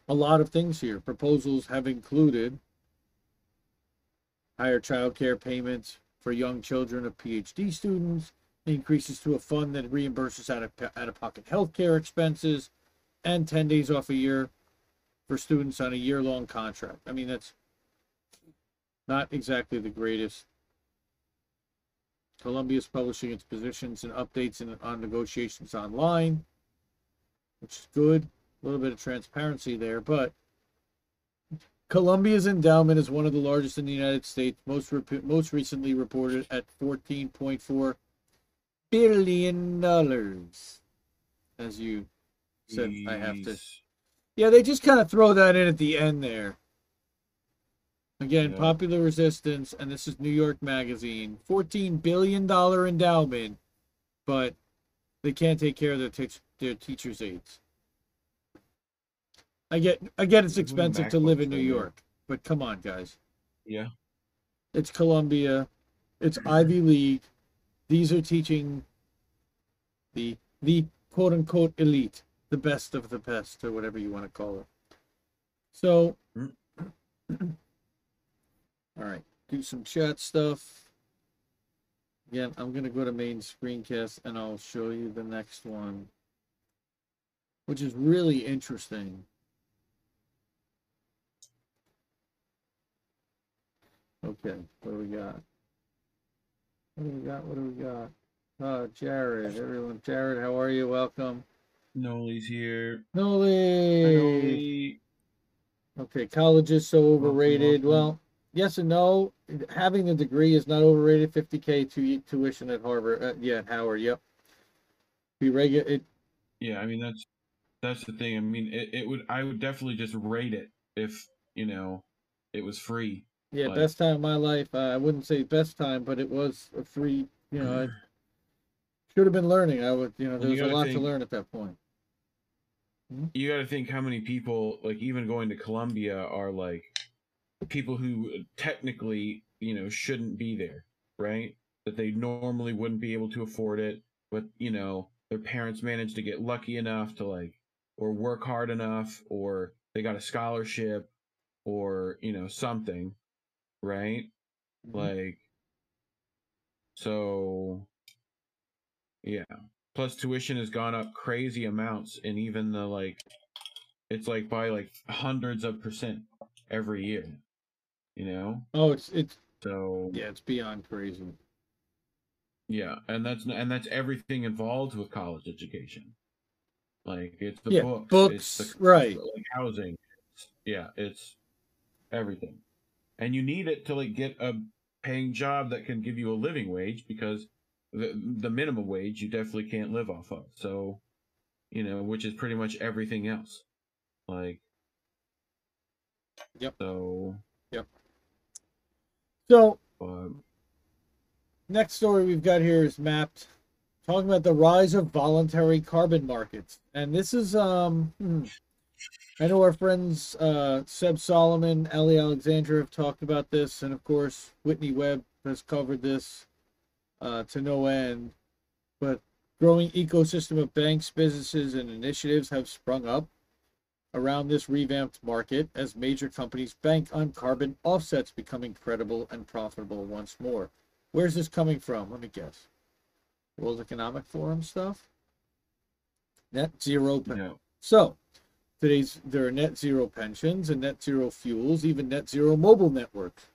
a lot of things here. Proposals have included higher child care payments for young children of PhD students, increases to a fund that reimburses out of out of pocket health care expenses, and 10 days off a year for students on a year long contract. I mean, that's not exactly the greatest. Columbia is publishing its positions and updates in, on negotiations online, which is good. A little bit of transparency there, but Columbia's endowment is one of the largest in the United States, most rep- most recently reported at 14.4 billion dollars. As you said, I have to. Yeah, they just kind of throw that in at the end there. Again, Yeah. popular resistance, and this is New York Magazine, fourteen billion dollar endowment, but they can't take care of their their teachers' aides. I get, I get, it's expensive to live in New. York, but come on, guys, Yeah. it's Columbia, it's Ivy League. These are teaching the the quote unquote elite, the best of the best, or whatever you want to call it. So, Mm. all right, do some chat stuff. Again, I'm gonna go to main screencast and I'll show you the next one, which is really interesting. Okay, what do we got? What do we got? What do we got? Uh, Jared, everyone. Jared, how are you? Welcome. Noli's here. Noli. Noli. Okay, college is so overrated. welcome. Well, yes and no. Having a degree is not overrated. 50k tu- tuition at Harvard. Uh, yeah, at Howard. Yep. Be regular. It. Yeah, I mean that's that's the thing. I mean, it, it would I would definitely just rate it if you know it was free. Yeah, Like- best time of my life. Uh, I wouldn't say best time, but it was a free. You know, I should have been learning. I would. You know, there was a lot to learn at that point. you got to think how many people like even going to Columbia are like people who technically you know shouldn't be there right? That they normally wouldn't be able to afford it but you know their parents managed to get lucky enough to like or work hard enough or they got a scholarship or you know something right? Mm-hmm. Like so yeah. Plus tuition has gone up crazy amounts and even the like it's like by like hundreds of percent every year you know Oh, it's it's so yeah, it's beyond crazy. yeah and that's and that's everything involved with college education like it's the Yeah, books, it's the right. like housing it's, yeah it's everything and you need it to like get a paying job that can give you a living wage because the the minimum wage you definitely can't live off of so you know which is pretty much everything else like Yep. so So uh, next story we've got here is mapped talking about the rise of voluntary carbon markets. And this is um hmm, i know our friends uh seb solomon ellie alexandra have talked about this and of course whitney webb has covered this uh to no end. But growing ecosystem of banks businesses and initiatives have sprung up around this revamped market as major companies bank on carbon offsets becoming credible and profitable once more Where's this coming from? Let me guess. World Economic Forum stuff? Net zero. No So, today's there are net zero pensions and net zero fuels, even net zero mobile networks.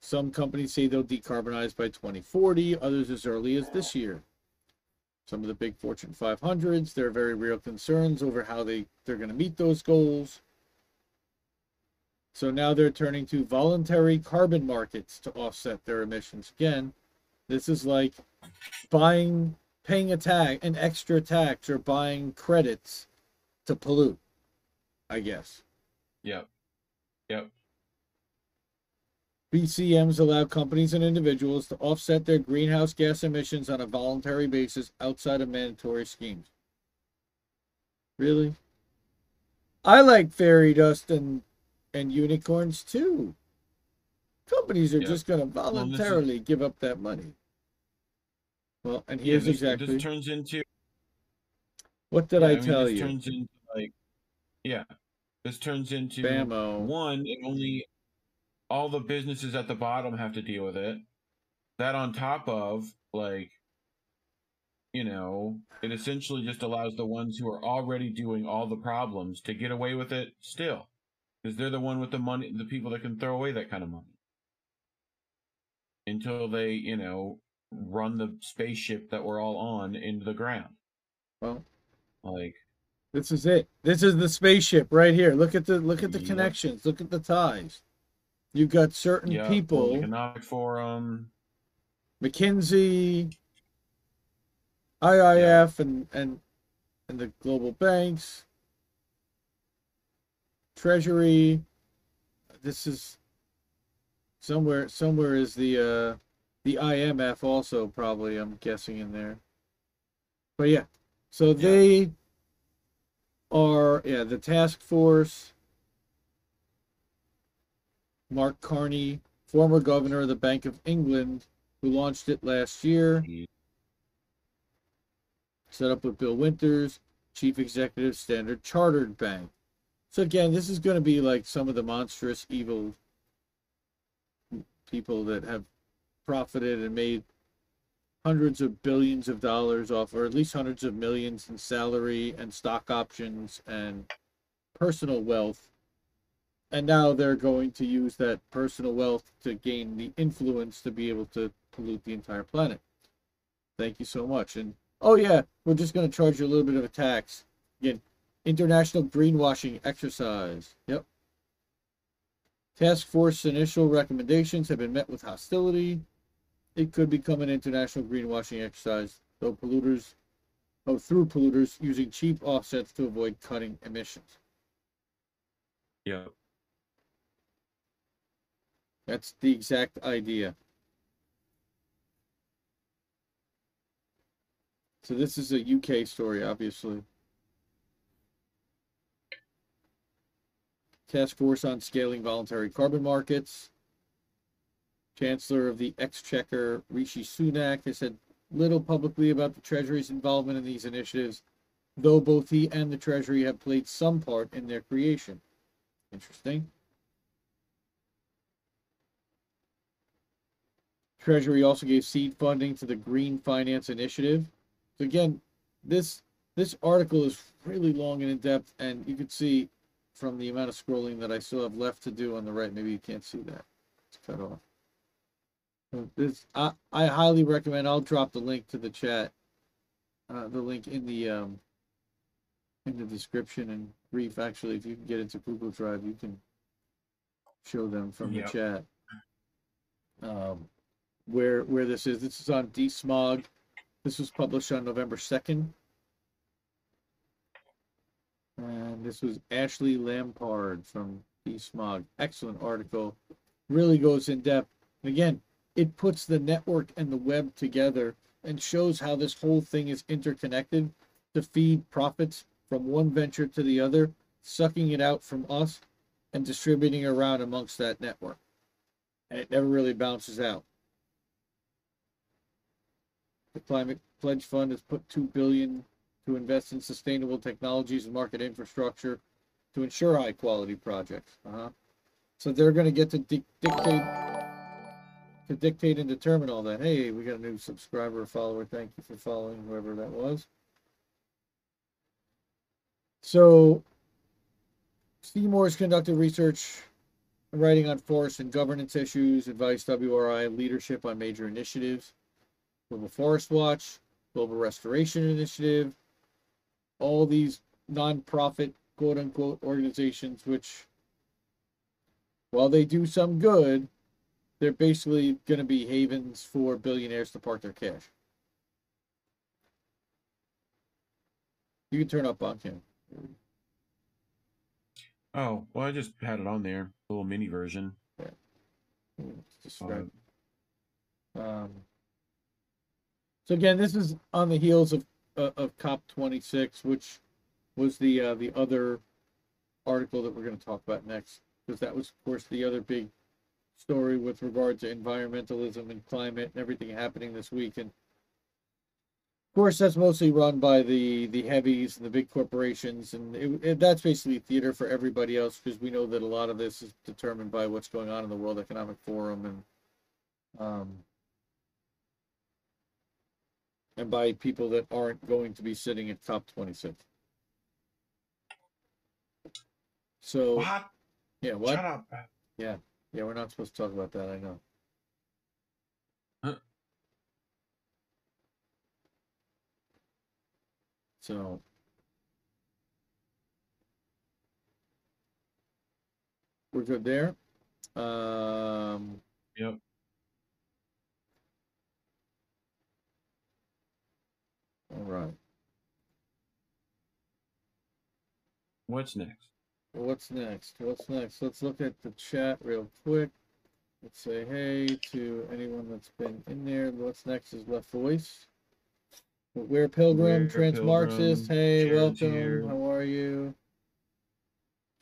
Some companies say they'll decarbonize by 2040, others as early as this year. Some of the big Fortune 500s, there are very real concerns over how they, they're going to meet those goals. So now they're turning to voluntary carbon markets to offset their emissions. Again, this is like buying, paying a tax, an extra tax, or buying credits to pollute, I guess. yep yep VCMs allow companies and individuals to offset their greenhouse gas emissions on a voluntary basis outside of mandatory schemes. Really? I like fairy dust and and unicorns too. Companies are Yeah. just going to this is- voluntarily give up that money. Well, and yeah here's this, exactly this turns into what did Yeah, I mean, tell this you? Turns into like, yeah, this turns into Bammo. one. It only all the businesses at the bottom have to deal with it. That on top of like, you know, it essentially just allows the ones who are already doing all the problems to get away with it still. Because they're the one with the money, the people that can throw away that kind of money. Until they, you know, run the spaceship that we're all on into the ground. Well, Like, this is it. This is the spaceship right here. Look at the look at the Yep. connections. Look at the ties. You've got certain yeah, people, Economic Forum. McKinsey, IIF, and and and the global banks, Treasury. This is somewhere. Somewhere is the uh, the IMF also probably. I'm guessing in there. But yeah, so they are yeah the task force. Mark Carney, former governor of the Bank of England, who launched it last year. Set up with Bill Winters, chief executive, Standard Chartered Bank. So again, this is going to be like some of the monstrous evil people that have profited and made hundreds of billions of dollars off, or at least hundreds of millions in salary and stock options and personal wealth. And now they're going to use that personal wealth to gain the influence to be able to pollute the entire planet. Thank you so much. And oh yeah, we're just going to charge you a little bit of a tax. Again, international greenwashing exercise. Yep. Task force initial recommendations have been met with hostility. It could become an international greenwashing exercise, though polluters, oh, through polluters using cheap offsets to avoid cutting emissions. Yeah. That's the exact idea. So this is a UK story, obviously. Task Force on Scaling Voluntary Carbon Markets. Chancellor of the Exchequer, Rishi Sunak, has said little publicly about the Treasury's involvement in these initiatives, though both he and the Treasury have played some part in their creation. Interesting. Treasury also gave seed funding to the Green Finance Initiative. So again, this this article is really long and in depth, and you can see from the amount of scrolling that I still have left to do on the right. Maybe you can't see that; it's cut off. So this I I highly recommend. I'll drop the link to the chat, uh, the link in the um in the description and brief. Actually, if you can get into Google Drive, you can show them from Yep. the chat. Um, where where this is. This is on DeSmog. This was published on November second. And this was Ashley Lampard from DeSmog. Excellent article. Really goes in depth. And again, it puts the network and the web together and shows how this whole thing is interconnected to feed profits from one venture to the other, sucking it out from us and distributing around amongst that network. And it never really bounces out. The Climate Pledge Fund has put two billion to invest in sustainable technologies and market infrastructure to ensure high quality projects. Uh-huh. So they're going to get to dic- dictate to dictate and determine all that. Hey, we got a new subscriber or follower. Thank you for following whoever that was. So Seymour has conducted research writing on forest and governance issues, advised WRI leadership on major initiatives. Global Forest Watch, Global Restoration Initiative, all these nonprofit quote unquote organizations, which, while they do some good, they're basically going to be havens for billionaires to park their cash. You can turn up on cam. Oh, well, I just had it on there, a little mini version. Just describe. Um, so again, this is on the heels of uh, of COP 26, which was the uh, the other article that we're going to talk about next, because that was, of course, the other big story with regard to environmentalism and climate and everything happening this week. And of course, that's mostly run by the the heavies and the big corporations, and it, it, that's basically theater for everybody else, because we know that a lot of this is determined by what's going on in the World Economic Forum and um, and by people that aren't going to be sitting at COP 26. So What? Yeah, what? Shut up. Yeah, yeah, we're not supposed to talk about that, I know. Huh. So. We're good there. Um, Yep. All right. What's next? What's next? What's next? Let's look at the chat real quick. Let's say hey to anyone that's been in there. What's next is Left Voice. We're Pilgrim, We're Trans Marxist. Hey, welcome. here. How are you?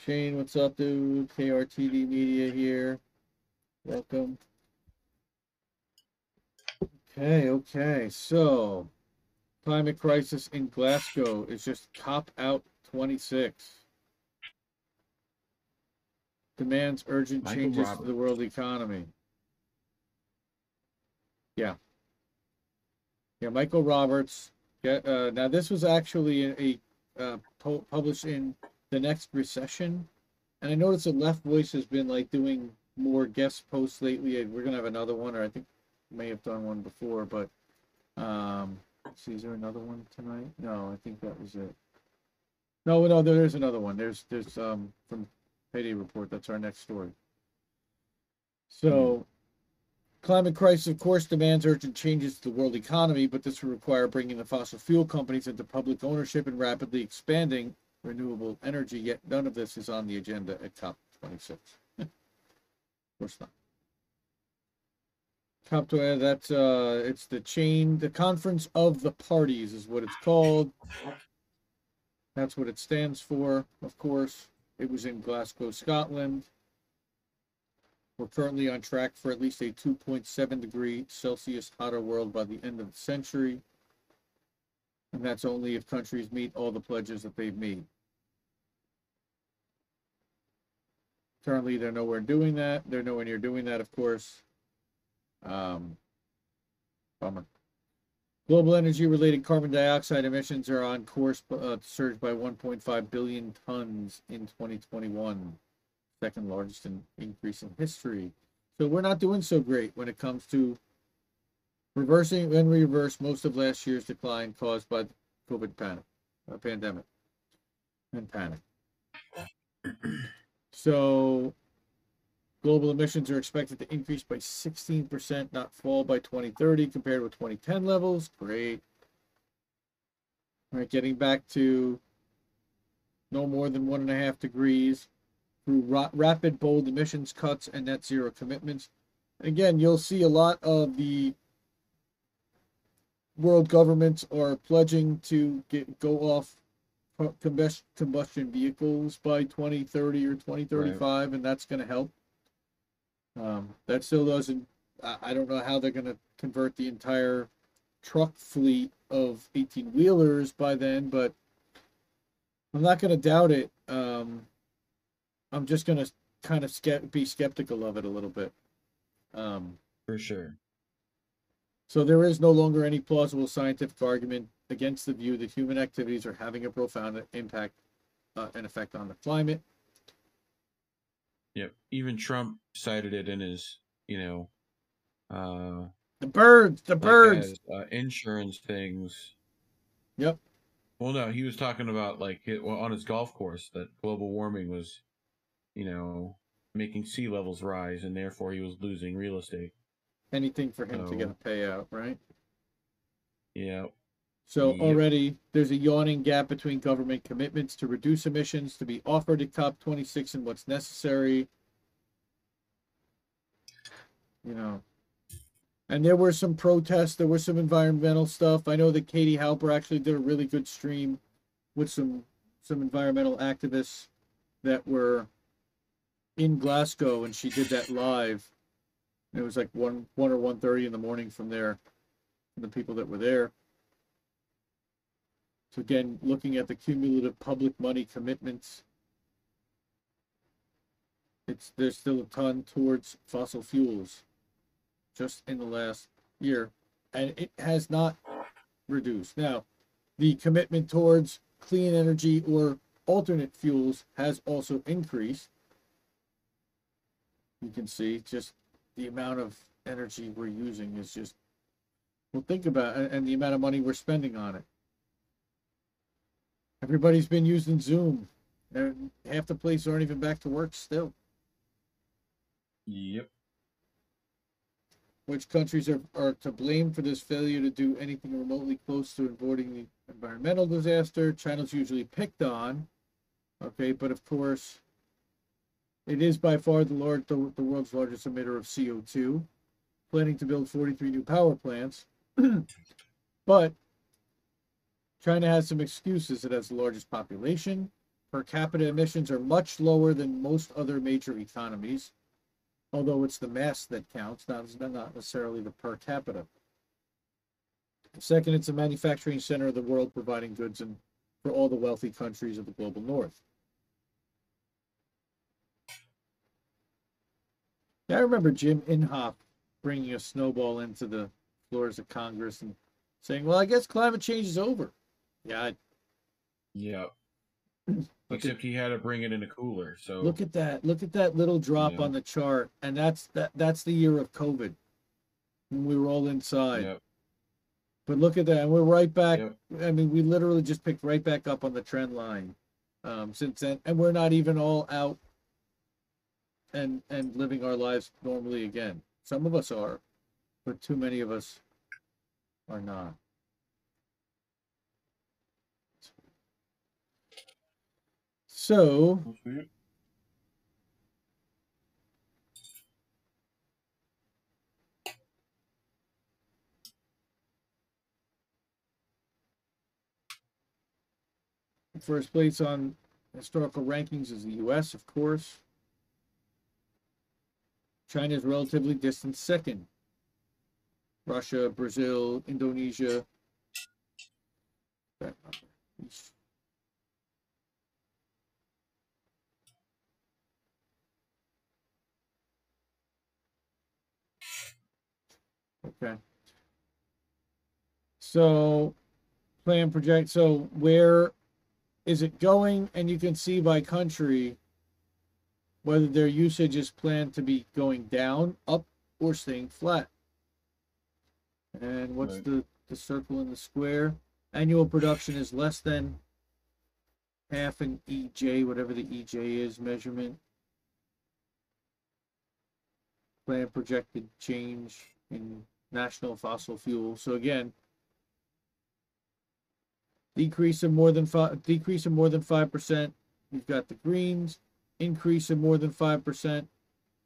Shane, what's up, dude? KRTD Media here. Welcome. Okay, okay. So, climate crisis in Glasgow is just cop out 26 demands urgent Michael changes to the world economy. Yeah. Yeah, Michael Roberts. Yeah, uh, now this was actually a, a uh, pu- published in the next recession, and I noticed that Left Voice has been like doing more guest posts lately. We're gonna have another one, or I think may have done one before, but um, see, is there another one tonight? No, I think that was it. No, no, there is another one. There's there's um from Payday Report. That's our next story. So, climate crisis, of course, demands urgent changes to the world economy, but this will require bringing the fossil fuel companies into public ownership and rapidly expanding renewable energy. Yet none of this is on the agenda at COP26. of course not. COP 20, that's uh, it's the chain, the conference of the parties is what it's called. That's what it stands for, of course. It was in Glasgow, Scotland. We're currently on track for at least a 2.7 degree Celsius hotter world by the end of the century. And that's only if countries meet all the pledges that they've made. Currently, they're nowhere doing that. They're nowhere near doing that, of course. Um, bummer. Global energy related carbon dioxide emissions are on course uh, to surge by 1.5 billion tons in 2021, second largest in, increase in history. So we're not doing so great when it comes to reversing and reverse most of last year's decline caused by the COVID panic, uh, pandemic and panic. So global emissions are expected to increase by 16%, not fall by 2030 compared with 2010 levels. Great. All right, getting back to no more than one and a half degrees through ra- rapid, bold emissions cuts and net zero commitments. Again, you'll see a lot of the world governments are pledging to get go off combustion vehicles by 2030 or 2035, and that's going to help. Um, that still doesn't. I, don't know how they're going to convert the entire truck fleet of 18 wheelers by then, but I'm not going to doubt it. Um, I'm just going to kind of be skeptical of it a little bit. Um, For sure. so there is no longer any plausible scientific argument against the view that human activities are having a profound impact uh, and effect on the climate. Yep. Even Trump cited it in his, you know, uh, The birds, the like birds. as, uh, insurance things. Yep. Well, no, he was talking about like it, well, on his golf course that global warming was, you know, making sea levels rise, and therefore he was losing real estate. Anything for him to get a payout, right? Yeah. So Yep. already there's a yawning gap between government commitments to reduce emissions to be offered at COP26 and what's necessary. You know, and there were some protests, there was some environmental stuff. I know that Katie Halper actually did a really good stream with some some environmental activists that were in Glasgow, and she did that live. It was like one one or one thirty in the morning from there, from the people that were there. So again, looking at the cumulative public money commitments, it's there's still a ton towards fossil fuels just in the last year, and it has not reduced. Now, the commitment towards clean energy or alternate fuels has also increased. You can see just the amount of energy we're using is just well think about and the amount of money we're spending on it. Everybody's been using Zoom. And half the places aren't even back to work still. Yep. Which countries are, are to blame for this failure to do anything remotely close to avoiding the environmental disaster? China's usually picked on. Okay, but of course, it is by far the, large, the, the world's largest emitter of CO2, planning to build 43 new power plants. but China has some excuses. It has the largest population. Per capita emissions are much lower than most other major economies, although it's the mass that counts, not, not necessarily the per capita. Second, it's a manufacturing center of the world, providing goods and for all the wealthy countries of the global north. I remember Jim Inhofe bringing a snowball into the floors of Congress and saying, "Well, I guess climate change is over." Yeah, I- Yep. Look Except he had to bring it in a cooler. So look at that! Look at that little drop Yeah. on the chart, and that's that. That's the year of COVID when we were all inside. Yep. But look at that, and we're right back. Yep. I mean, we literally just picked right back up on the trend line um, since then, and we're not even all out and and living our lives normally again. Some of us are, but too many of us are not. So, first place on historical rankings is the U.S., of course. China is relatively distant second. Russia, Brazil, Indonesia. That number. Eesh. Okay. So, plan project. So, where is it going? And you can see by country whether their usage is planned to be going down, up, or staying flat. And what's Right. the, the circle in the square? Annual production is less than half an EJ, whatever the EJ is measurement. Plan projected change in national fossil fuel. So again, decrease of more than five, decrease of more than five percent. You've got the greens, increase of more than five percent.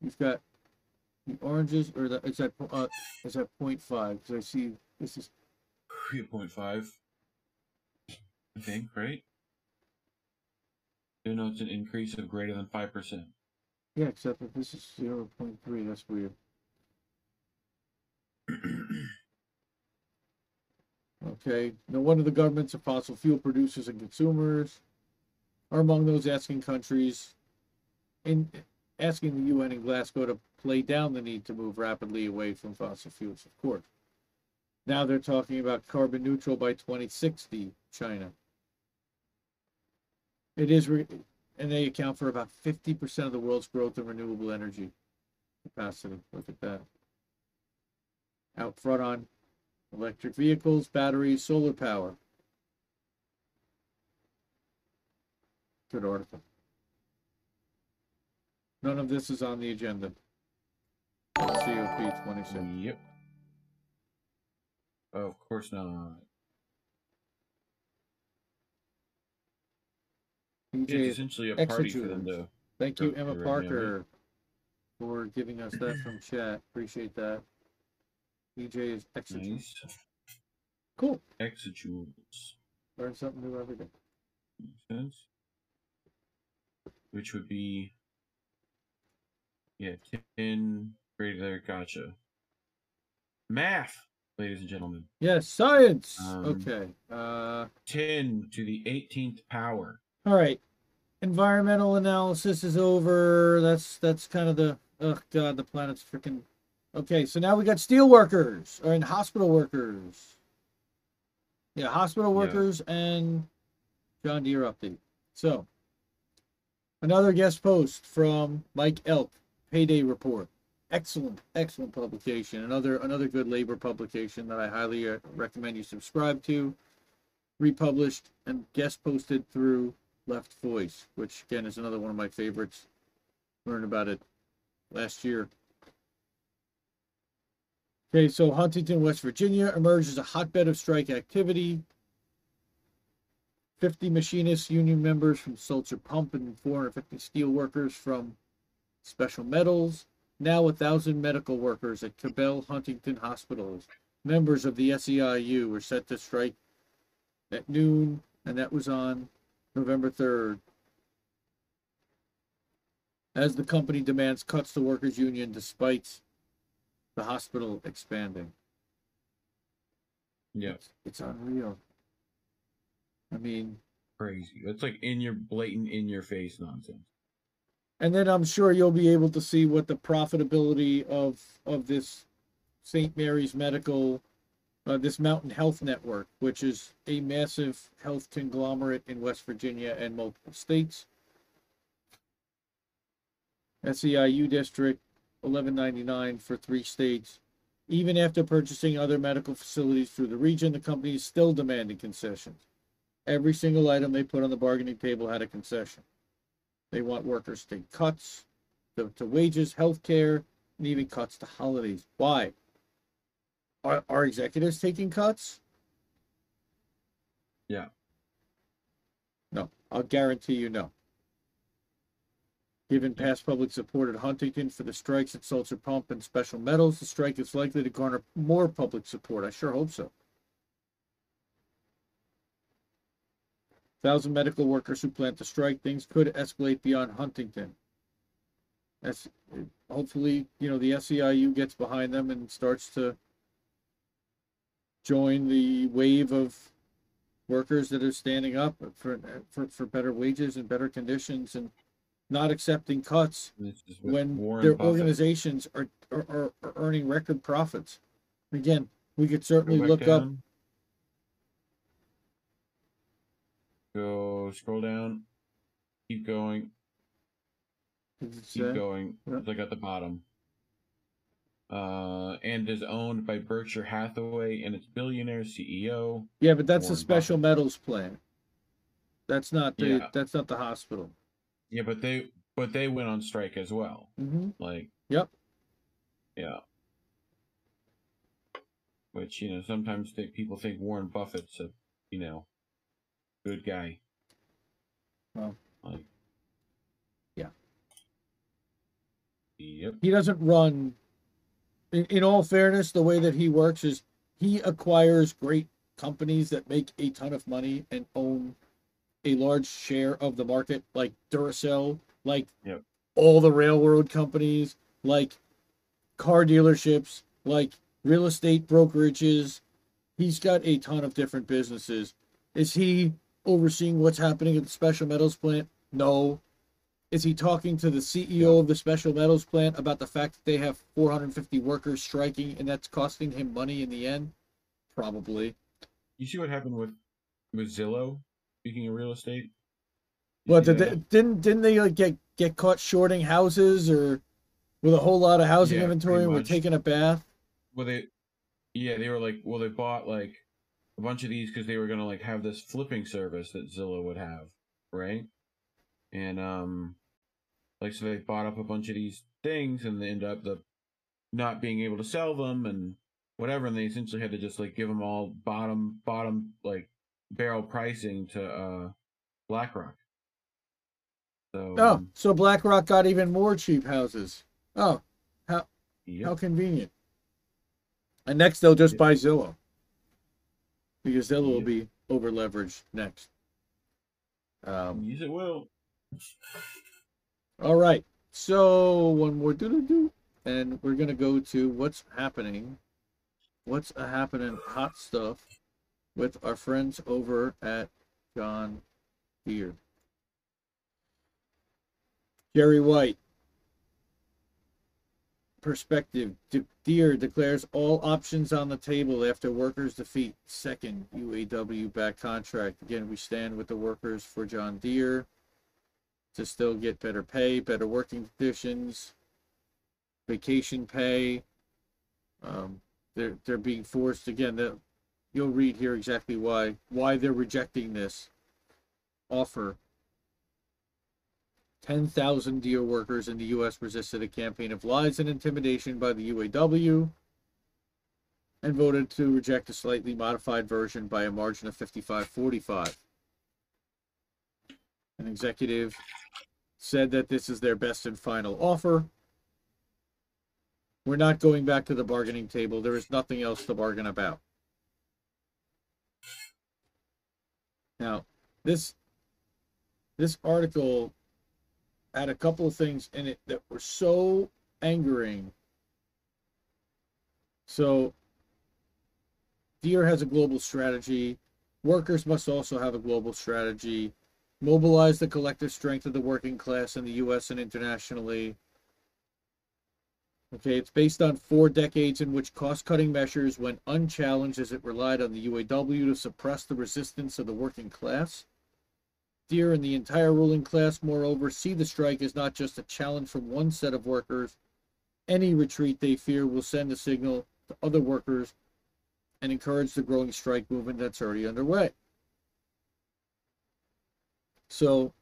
You've got the oranges, or the, is that uh, is that point five? Because I see this is Three point five. I think, right? You know, it's an increase of greater than five percent. yeah, except that this is zero point three. That's weird. Okay, no wonder the governments of fossil fuel producers and consumers are among those asking countries in asking the UN in Glasgow to play down the need to move rapidly away from fossil fuels, of course. Now they're talking about carbon neutral by 2060, China. It is, re- and they account for about 50% of the world's growth in renewable energy capacity. Look at that. Out front on electric vehicles, batteries, solar power. Good article. None of this is on the agenda. COP 26. Yep. Of course not. It's essentially a party for them to. thank you, Emma Parker, for giving us that from chat. Appreciate that. EJ is exajoules. Nice. Cool. Exajoules. Learn something new every day. Makes sense. Which would be. Yeah, 10 greater there. Gotcha. Math, ladies and gentlemen. Yes, science. Um, okay. Uh, 10 to the 18th power. all right. Environmental analysis is over. That's that's kind of the oh god, the planet's freaking. Okay, so now we got steel workers or in hospital workers. Yeah, hospital Yeah. workers and John Deere update. So another guest post from Mike Elk, Payday Report. Excellent, excellent publication. Another another good labor publication that I highly uh, recommend you subscribe to. Republished and guest posted through Left Voice, which again is another one of my favorites. Learned about it last year. Okay, so Huntington, West Virginia emerged as a hotbed of strike activity. 50 machinists, union members from Sulzer Pump, and 450 steel workers from Special Metals. Now, 1,000 medical workers at Cabell Huntington hospitals, members of the SEIU, were set to strike at noon, and that was on November 3rd. As the company demands cuts to workers' union despite the hospital expanding. Yeah, It's, it's unreal. I mean, crazy. It's like in your blatant, in your face nonsense. and then I'm sure you'll be able to see what the profitability of of this St. Mary's Medical, uh, this Mountain Health Network, which is a massive health conglomerate in West Virginia and multiple states. SEIU district, eleven ninety nine for three states. Even after purchasing other medical facilities through the region, the company is still demanding concessions. Every single item they put on the bargaining table had a concession. They want workers to take cuts to, to wages, health care, and even cuts to holidays. Why? Are, are executives taking cuts? Yeah. No, I'll guarantee you no. Given past public support at Huntington for the strikes at Sulzer Pump and Special Metals, the strike is likely to garner more public support. I sure hope so. Thousand medical workers who plan to strike, things could escalate beyond Huntington. That's hopefully, you know, the SEIU gets behind them and starts to join the wave of workers that are standing up for for, for better wages and better conditions and not accepting cuts This is with when Warren their Buffett. organizations are, are, are, are earning record profits. Again, we could Go certainly back look up. down. Go scroll down. Keep going. Keep going. yeah. Like at the bottom. Uh, and is owned by Berkshire Hathaway and its billionaire CEO. yeah, but that's a Warren special Buffett. metals plant. That's not the Yeah. that's not the hospital. Yeah, but they but they went on strike as well. hmm Like Yep. yeah. Which you know sometimes they, people think Warren Buffett's a you know good guy. Well. like Yeah. Yep. He doesn't run. In, in all fairness, the way that he works is he acquires great companies that make a ton of money and own a large share of the market, like Duracell, like Yep. all the railroad companies, like car dealerships, like real estate brokerages. He's got a ton of different businesses. Is he overseeing what's happening at the special metals plant? No. Is he talking to the CEO of the special metals plant about the fact that they have 450 workers striking and that's costing him money in the end? Probably. You see what happened with Mozilla? Speaking of real estate. Well, did they, didn't didn't they like get get caught shorting houses or with a whole lot of housing Yeah, inventory and were taking a bath? Well, they, yeah, they were like, well, they bought like a bunch of these because they were gonna like have this flipping service that Zillow would have, right? And um, like so they bought up a bunch of these things and they end up the not being able to sell them and whatever, and they essentially had to just like give them all bottom bottom like barrel pricing to uh BlackRock. So Oh, um, so BlackRock got even more cheap houses. Oh, how yep. how convenient. And next they'll just Yeah. buy Zillow. Because Zillow will be over leveraged next. Um, yes, it will. All right. So one more do do and we're gonna go to what's happening. What's a happening? Hot stuff with our friends over at John Deere. Jerry White. Perspective. De- Deere declares all options on the table after workers defeat second UAW back contract. Again, we stand with the workers for John Deere to still get better pay, better working conditions, vacation pay. Um, they're they're being forced again. The, you'll read here exactly why why they're rejecting this offer. 10,000 Deere workers in the U.S. resisted a campaign of lies and intimidation by the UAW and voted to reject a slightly modified version by a margin of 55 45. An executive said that this is their best and final offer. We're not going back to the bargaining table. There is nothing else to bargain about. Now, this this article had a couple of things in it that were so angering. So, Deere has a global strategy. Workers must also have a global strategy. Mobilize the collective strength of the working class in the U.S. and internationally. Okay, it's based on four decades in which cost cutting measures went unchallenged as it relied on the UAW to suppress the resistance of the working class. Deere and the entire ruling class, moreover, see the strike as not just a challenge from one set of workers. Any retreat they fear will send a signal to other workers and encourage the growing strike movement that's already underway. So,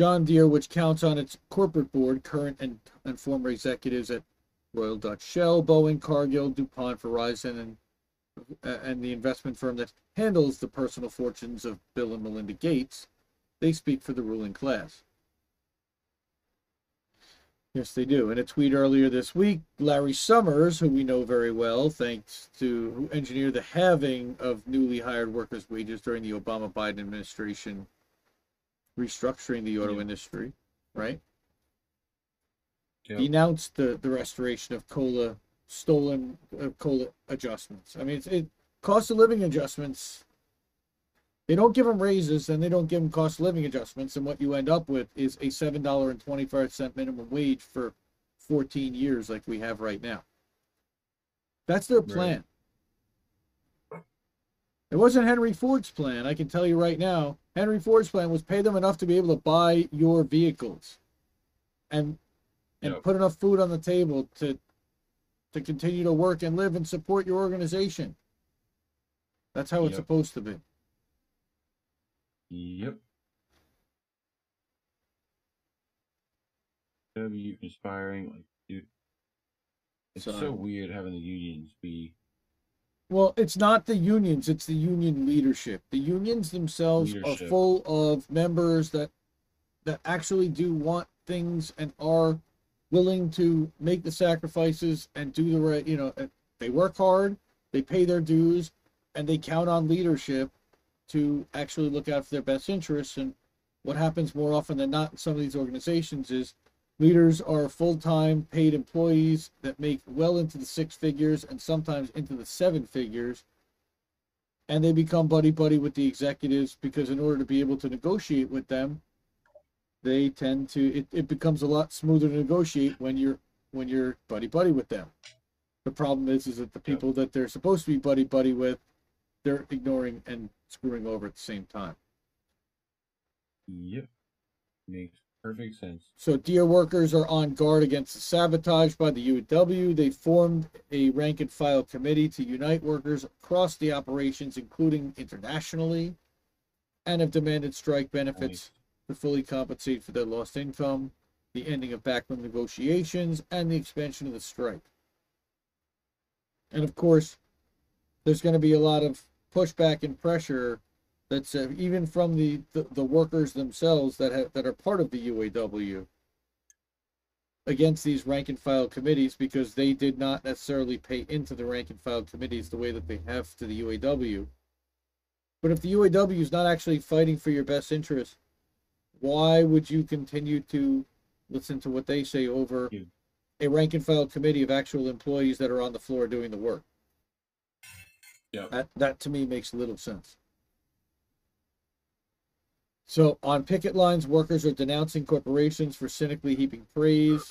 John Deere, which counts on its corporate board current and, and former executives at Royal Dutch Shell, Boeing, Cargill, DuPont, Verizon, and uh, and the investment firm that handles the personal fortunes of Bill and Melinda Gates, they speak for the ruling class. Yes, they do. In a tweet earlier this week, Larry Summers, who we know very well, thanks to who engineered the halving of newly hired workers' wages during the Obama Biden administration, restructuring the auto Yeah. industry, right? Yep. denounced the, the restoration of cola stolen uh, cola adjustments. I mean, it's, it cost of living adjustments. They don't give them raises, and they don't give them cost of living adjustments, and what you end up with is a seven dollar and twenty five cent minimum wage for fourteen years, like we have right now. That's their Right. It wasn't Henry Ford's plan. I can tell you right now. Henry Ford's plan was pay them enough to be able to buy your vehicles, and and Yep. put enough food on the table to to continue to work and live and support your organization. That's how it's Yep. supposed to be. Yep. W inspiring, like, dude. It's Sorry. so weird having the unions be Well, it's not the unions, it's the union leadership. The unions themselves Leadership. are full of members that that actually do want things and are willing to make the sacrifices and do the right, you know, they work hard, they pay their dues, and they count on leadership to actually look out for their best interests. And what happens more often than not in some of these organizations is leaders are full-time paid employees that make well into the six figures and sometimes into the seven figures. And they become buddy buddy with the executives because in order to be able to negotiate with them they tend to it, it becomes a lot smoother to negotiate when you're when you're buddy buddy with them. The problem is is that the people that they're supposed to be buddy buddy with they're ignoring and screwing over at the same time. Yep. Makes perfect sense. So Deere workers are on guard against the sabotage by the UAW. They formed a rank and file committee to unite workers across the operations, including internationally, and have demanded strike benefits to fully compensate for their lost income, the ending of backroom negotiations, and the expansion of the strike. And of course, there's going to be a lot of pushback and pressure that's uh, even from the, the the workers themselves that have that are part of the UAW against these rank and file committees because they did not necessarily pay into the rank and file committees the way that they have to the UAW. But if the UAW is not actually fighting for your best interest, why would you continue to listen to what they say over a rank and file committee of actual employees that are on the floor doing the work? Yep. That that to me makes little sense. So on picket lines, workers are denouncing corporations for cynically heaping praise.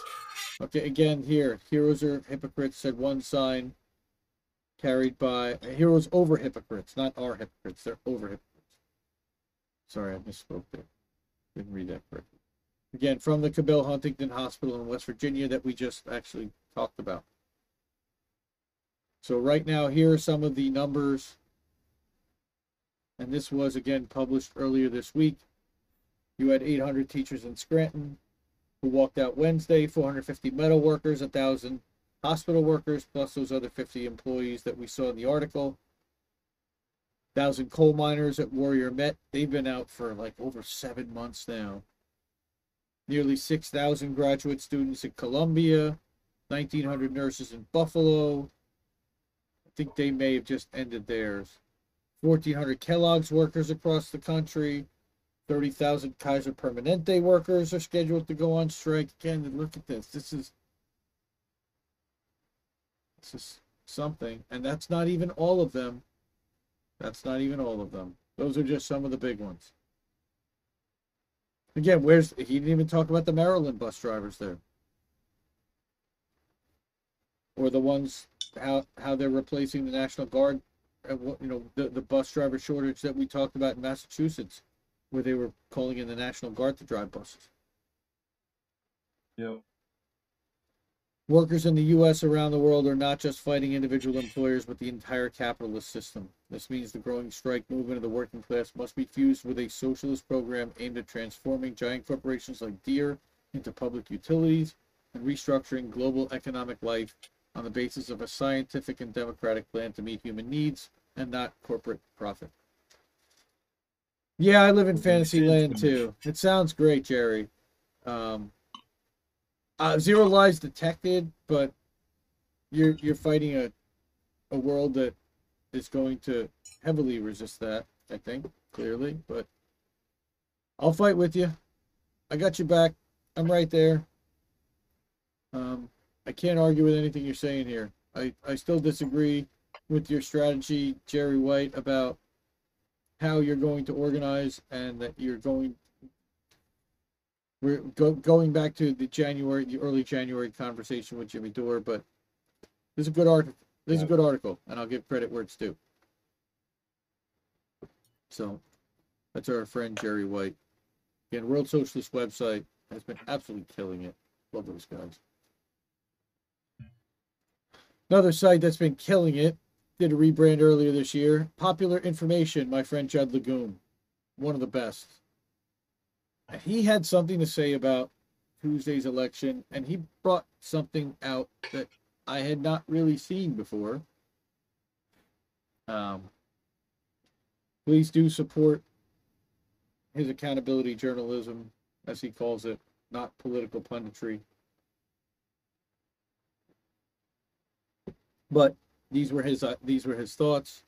Okay, again here, heroes are hypocrites, said one sign carried by heroes over hypocrites, not our hypocrites, they're over hypocrites. Sorry, I misspoke there. Didn't read that correctly. Again, from the Cabell Huntington Hospital in West Virginia that we just actually talked about. So right now, here are some of the numbers. And this was again published earlier this week. You had 800 teachers in Scranton who walked out Wednesday, 450 metal workers, 1,000 hospital workers, plus those other 50 employees that we saw in the article. 1,000 coal miners at Warrior Met. They've been out for like over seven months now. Nearly 6,000 graduate students at Columbia, 1,900 nurses in Buffalo. I think they may have just ended theirs. 1,400 Kellogg's workers across the country. 30,000 Kaiser Permanente workers are scheduled to go on strike. Again, look at this. This is this is something, and that's not even all of them. That's not even all of them. Those are just some of the big ones. Again, where's he didn't even talk about the Maryland bus drivers there. Or the ones how how they're replacing the National Guard uh, you know, the, the bus driver shortage that we talked about in Massachusetts, where they were calling in the National Guard to drive buses. Yep. Workers in the U.S. around the world are not just fighting individual employers, but the entire capitalist system. This means the growing strike movement of the working class must be fused with a socialist program aimed at transforming giant corporations like Deere into public utilities and restructuring global economic life on the basis of a scientific and democratic plan to meet human needs and not corporate profit. Yeah, I live in fantasy land too. It sounds great, Jerry. Um, uh, zero lies detected, but you're you're fighting a a world that is going to heavily resist that. I think clearly, but I'll fight with you. I got you back. I'm right there. Um, I can't argue with anything you're saying here. I I still disagree with your strategy, Jerry White, about how you're going to organize and that you're going we're go, going back to the January, the early January conversation with Jimmy Dore, but this is a good article. This is a good article, and I'll give credit where it's due. So, that's our friend Jerry White. Again, World Socialist website has been absolutely killing it. Love those guys. Another site that's been killing it did a rebrand earlier this year. Popular Information, my friend Judd Legum, one of the best he had something to say about Tuesday's election, and he brought something out that I had not really seen before. Um, please do support his accountability journalism, as he calls it, not political punditry. But these were his uh, these were his thoughts.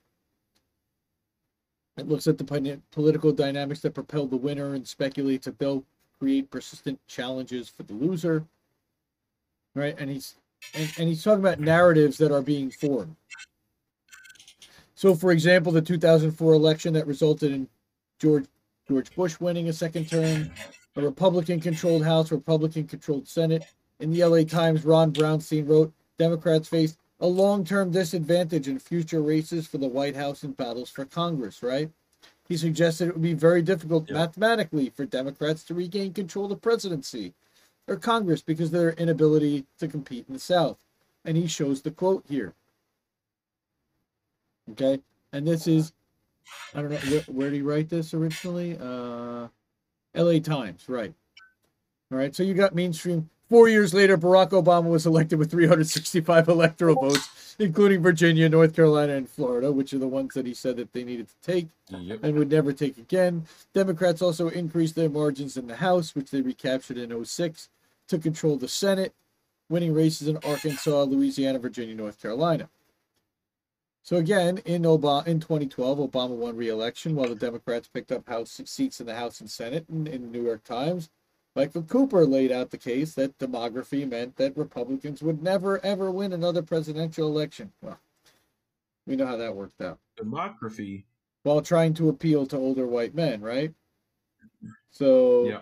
It looks at the political dynamics that propel the winner and speculates that they'll create persistent challenges for the loser. Right, and he's and, and he's talking about narratives that are being formed. So, for example, the 2004 election that resulted in George George Bush winning a second term, a Republican-controlled House, Republican-controlled Senate. In the LA Times, Ron Brownstein wrote, "Democrats face a long-term disadvantage in future races for the White House and battles for Congress." Right? He suggested it would be very difficult Yeah. mathematically for Democrats to regain control of the presidency or Congress because of their inability to compete in the South. And he shows the quote here. Okay, and this is I don't know where, where did he write this originally? Uh, L.A. Times, right? All right, so you got mainstream. Four years later, Barack Obama was elected with 365 electoral votes, including Virginia, North Carolina, and Florida, which are the ones that he said that they needed to take Yep. and would never take again. Democrats also increased their margins in the House, which they recaptured in 06, to control the Senate, winning races in Arkansas, Louisiana, Virginia, North Carolina. So again, in Obama in 2012, Obama won re-election while the Democrats picked up House seats in the House and Senate. And in the New York Times, Michael Cooper laid out the case that demography meant that Republicans would never ever win another presidential election. Well, we know how that worked out Demography. while trying to appeal to older white men, right? So Yeah.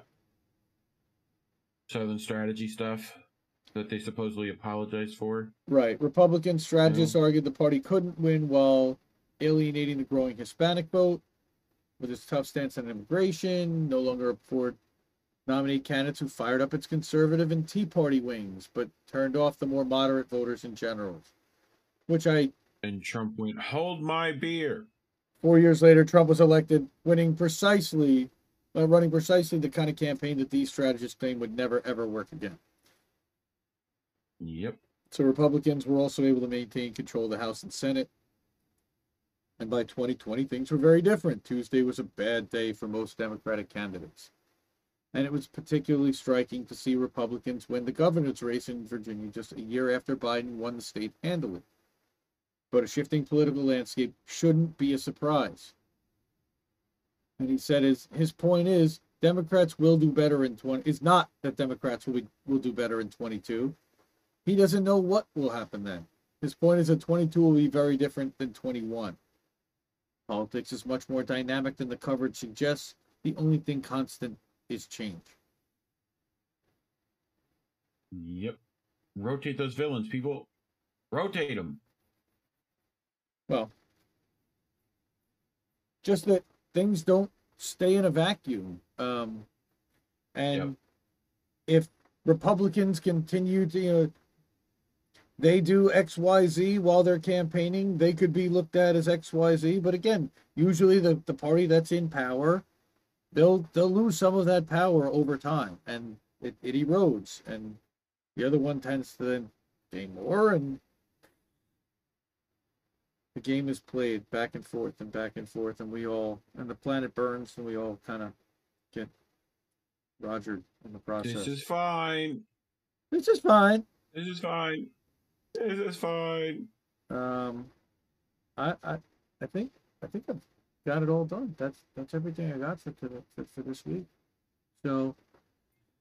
Southern strategy stuff that they supposedly apologized for. right, Republican strategists argued the party couldn't win while alienating the growing Hispanic vote with its tough stance on immigration, no longer afford nominate candidates who fired up its conservative and Tea Party wings, but turned off the more moderate voters in general. Which I, And Trump went, hold my beer. four years later, Trump was elected, winning precisely, uh, running precisely the kind of campaign that these strategists claim would never ever work again. Yep. So Republicans were also able to maintain control of the House and Senate. And by 2020, things were very different. Tuesday was a bad day for most Democratic candidates. And it was particularly striking to see Republicans win the governor's race in Virginia just a year after Biden won the state handily. But a shifting political landscape shouldn't be a surprise. And he said his, his point is Democrats will do better in 20 is not that Democrats will be, will do better in 22. He doesn't know what will happen then. His point is that 22 will be very different than 21. Politics is much more dynamic than the coverage suggests. The only thing constant is change. Yep. Rotate those villains, people. Rotate them. Well, just that things don't stay in a vacuum. Um, and if Republicans continue to, you know, they do XYZ while they're campaigning, they could be looked at as XYZ. But again, usually the, the party that's in power, they'll they'll lose some of that power over time and it, it erodes. And the other one tends to then gain more and the game is played back and forth and back and forth and we all and the planet burns and we all kind of get rogered in the process. This is fine. This is fine. This is fine. This is fine. Um, I, I, I think, I think I've got it all done. That's, that's everything I got for today, for, for this week. So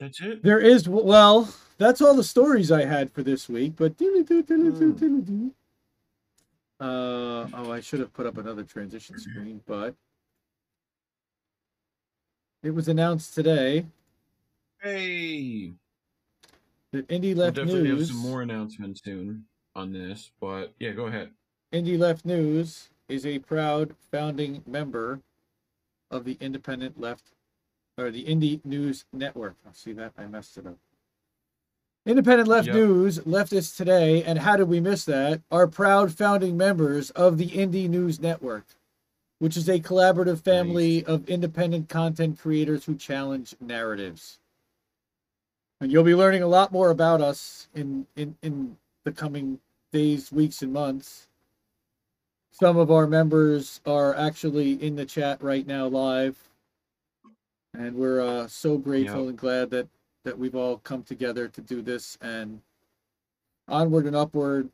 That's it. there is, well, that's all the stories I had for this week, but uh, oh, I should have put up another transition screen, but it was announced today Hey. that Indie We'll Left definitely have some more announcements soon on this, but yeah, go ahead. Indie Left News is a proud founding member of the Independent Left or the Indie News Network. I see that I messed it up. Independent Left Yep. News, Leftists Today, and How Did We Miss That are proud founding members of the Indie News Network, which is a collaborative family of independent content creators who challenge narratives. And you'll be learning a lot more about us in in, in the coming days, weeks, and months. Some of our members are actually in the chat right now live. And we're uh, so grateful Yep. and glad that that we've all come together to do this and onward and upward.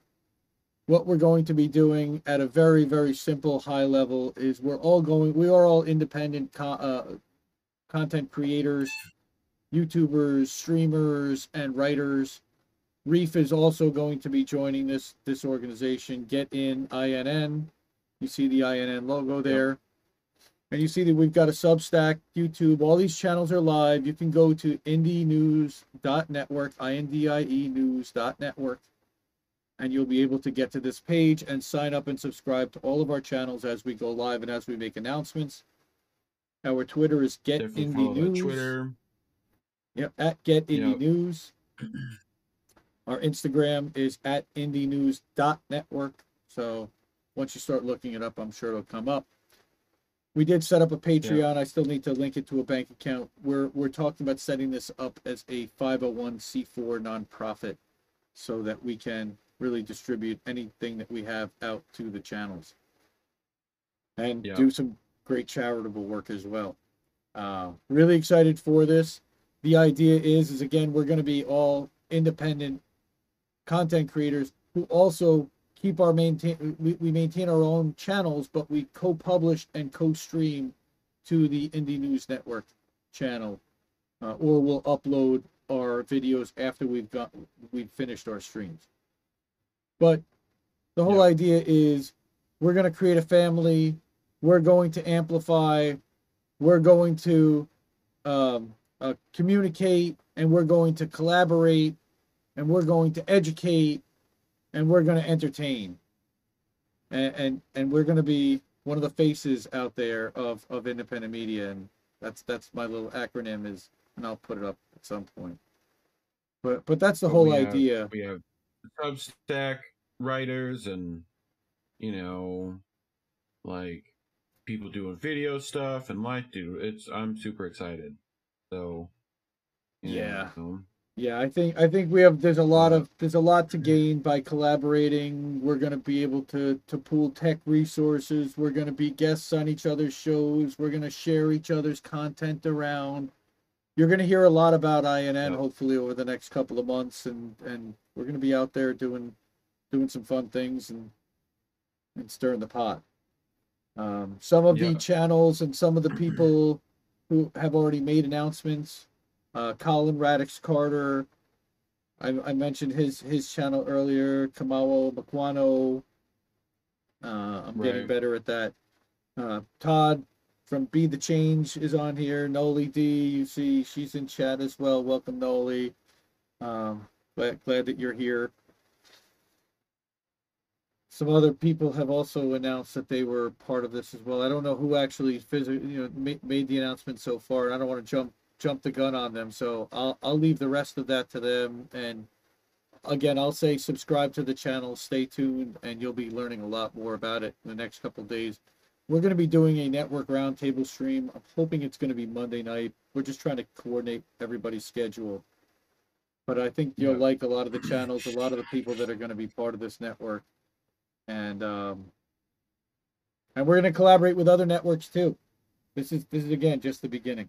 What we're going to be doing at a very, very simple high level is we're all going, we are all independent co- uh, content creators, YouTubers, streamers, and writers. Reef is also going to be joining this this organization. Get in INN. You see the INN logo there. And you see that we've got a Substack, YouTube. All these channels are live. You can go to indienews.network, I-N-D-I-E news.network, and you'll be able to get to this page and sign up and subscribe to all of our channels as we go live and as we make announcements. Our Twitter is Get Indie News. Twitter. Yep, at Get Indie Yep. News. Our Instagram is at indienews.network. So once you start looking it up, I'm sure it'll come up. We did set up a Patreon. I still need to link it to a bank account. We're we're talking about setting this up as a 501c4 nonprofit so that we can really distribute anything that we have out to the channels and Yeah. do some great charitable work as well. Uh, really excited for this. The idea is, is again, we're going to be all independent content creators who also keep our maintain. We, we maintain our own channels, but we co-publish and co-stream to the Indie News Network channel, uh, or we'll upload our videos after we've got we've finished our streams. But the whole Yeah. idea is we're going to create a family. We're going to amplify. We're going to um, uh, communicate, and we're going to collaborate, and we're going to educate, and we're going to entertain, and and, and we're going to be one of the faces out there of of independent media, and that's that's my little acronym is and I'll put it up at some point. But but that's the whole we have- idea. We have Substack writers and you know, like people doing video stuff and like, dude, it's I'm super excited. So Yeah. know, Yeah, I think I think we have there's a lot of there's a lot to gain by collaborating. We're going to be able to to pool tech resources. We're going to be guests on each other's shows. We're going to share each other's content around. You're going to hear a lot about INN Yeah. hopefully over the next couple of months and and we're going to be out there doing doing some fun things and and stirring the pot. Um, some of the channels and some of the people who have already made announcements uh, Colin Radix Carter. I, I mentioned his his channel earlier. Kamao Makwano. Uh, I'm getting better at that. Uh, Todd from Be the Change is on here. Noli D, you see, she's in chat as well. Welcome, Noli. Um, glad, glad that you're here. Some other people have also announced that they were part of this as well. I don't know who actually physically, you know, ma- made the announcement so far. I don't want to jump jump the gun on them, so I'll I'll leave the rest of that to them. And again, I'll say subscribe to the channel, stay tuned, and you'll be learning a lot more about it in the next couple of days. We're going to be doing a network roundtable stream. I'm hoping it's going to be Monday night. We're just trying to coordinate everybody's schedule. But I think you'll Yeah. like a lot of the channels, a lot of the people that are going to be part of this network, and um, and we're going to collaborate with other networks too. This is this is again just the beginning.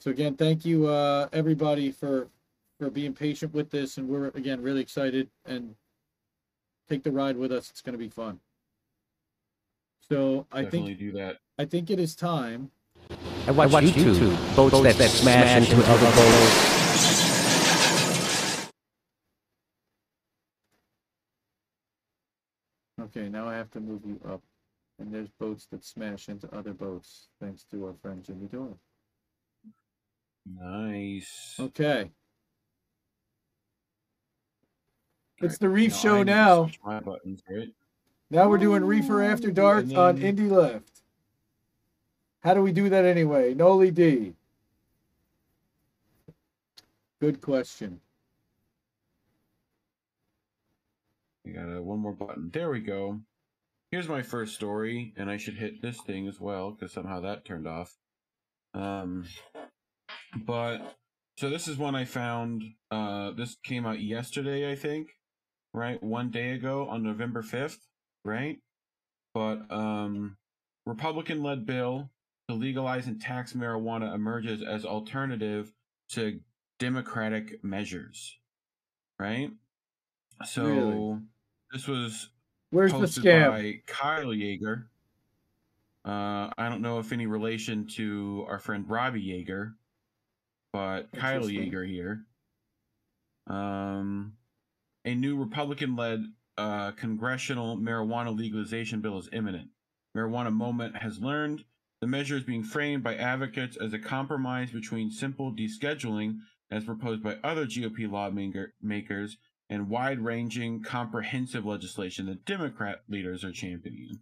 So again, thank you uh, everybody for for being patient with this, and we're again really excited and take the ride with us. It's going to be fun. So I definitely think do that. I think it is time. I watch, YouTube, boats, that, that smash into other boats. Okay, now I have to move you up, and there's boats that smash into other boats, thanks to our friend Jimmy Doyle. Nice. Okay, it's the Reef now I Show now. My buttons, right? now we're doing Reefer After Dark and on Indie Left. How do we do that anyway? Noli D. Good question. We got uh, one more button. There we go. Here's my first story, and I should hit this thing as well because somehow that turned off. Um, but so this is one I found. Uh, this came out yesterday, I think, right? One day ago on November fifth, right? But um, Republican-led bill to legalize and tax marijuana emerges as alternative to Democratic measures, right? So Really? this was Where's the posted scam? by Kyle Yeager. Uh, I don't know if any relation to our friend Robbie Yeager, but Kyle Yeager here. Um, a new Republican-led uh, congressional marijuana legalization bill is imminent. Marijuana Moment has learned the measure is being framed by advocates as a compromise between simple descheduling, as proposed by other GOP lawmakers, and wide-ranging, comprehensive legislation that Democrat leaders are championing.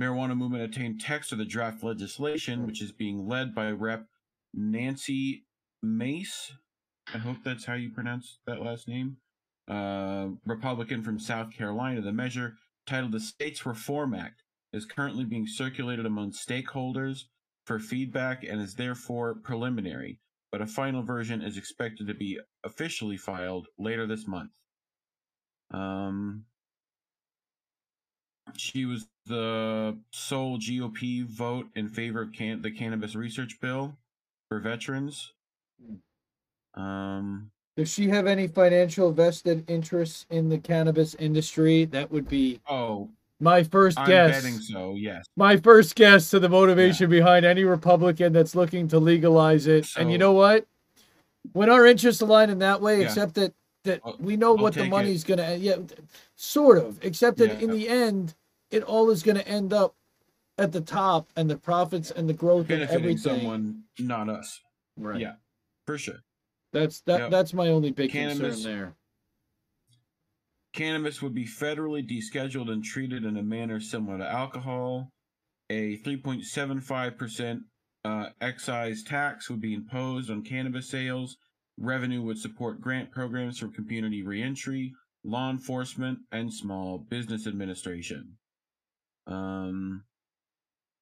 Marijuana Moment obtained text of the draft legislation, which is being led by Rep. Nancy Mace. I hope that's how you pronounce that last name. Uh, Republican from South Carolina. The measure, titled the States Reform Act, is currently being circulated among stakeholders for feedback and is therefore preliminary, but a final version is expected to be officially filed later this month. Um, she was the sole GOP vote in favor of can- the cannabis research bill for veterans. Um, Does she have any financial vested interests in the cannabis industry? That would be oh, my first I'm guess. betting so. Yes. My first guess to the motivation behind any Republican that's looking to legalize it. and you know what? When our interests align in that way, Yeah. except that that I'll- we know I'll what the take it. money's gonna yeah, sort of. Except that in Yeah. the end, it all is gonna end up at the top and the profits and the growth and Benefiting everything. someone, not us. Right. Yeah, for sure. That's that Yep. that's my only big Cannabis- concern there. Cannabis would be federally descheduled and treated in a manner similar to alcohol. A 3.75% uh, excise tax would be imposed on cannabis sales. Revenue would support grant programs for community reentry, law enforcement, and small business administration. Um,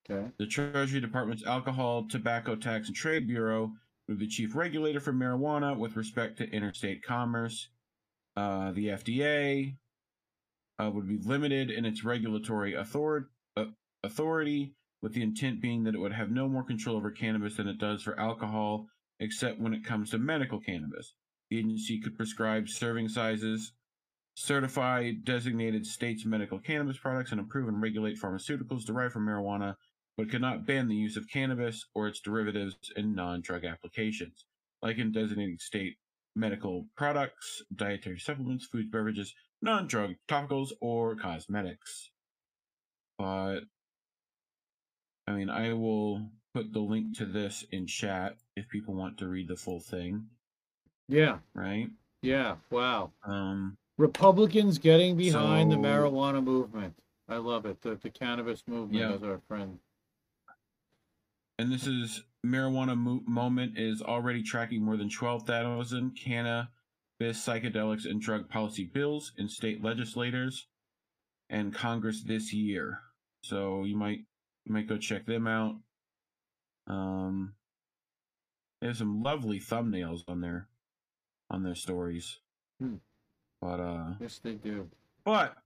Okay. the Treasury Department's Alcohol, Tobacco Tax and Trade Bureau be chief regulator for marijuana with respect to interstate commerce. Uh, the FDA uh, would be limited in its regulatory authority, uh, authority, with the intent being that it would have no more control over cannabis than it does for alcohol, except when it comes to medical cannabis. The agency could prescribe serving sizes, certify designated states' medical cannabis products, and approve and regulate pharmaceuticals derived from marijuana, but could not ban the use of cannabis or its derivatives in non drug applications, like in designating state medical products, dietary supplements, foods, beverages, non drug topicals, or cosmetics. But, I mean, I will put the link to this in chat if people want to read the full thing, Yeah. right? Yeah. Wow. Um, Republicans getting behind the marijuana movement. I love it. The, the cannabis movement Yeah. as our friend. And this is marijuana mo- moment is already tracking more than 12,000 cannabis, psychedelics, and drug policy bills in state legislators and Congress this year. So you might you might go check them out. Um, there's some lovely thumbnails on their on their stories. Hmm. But uh, Yes, they do. but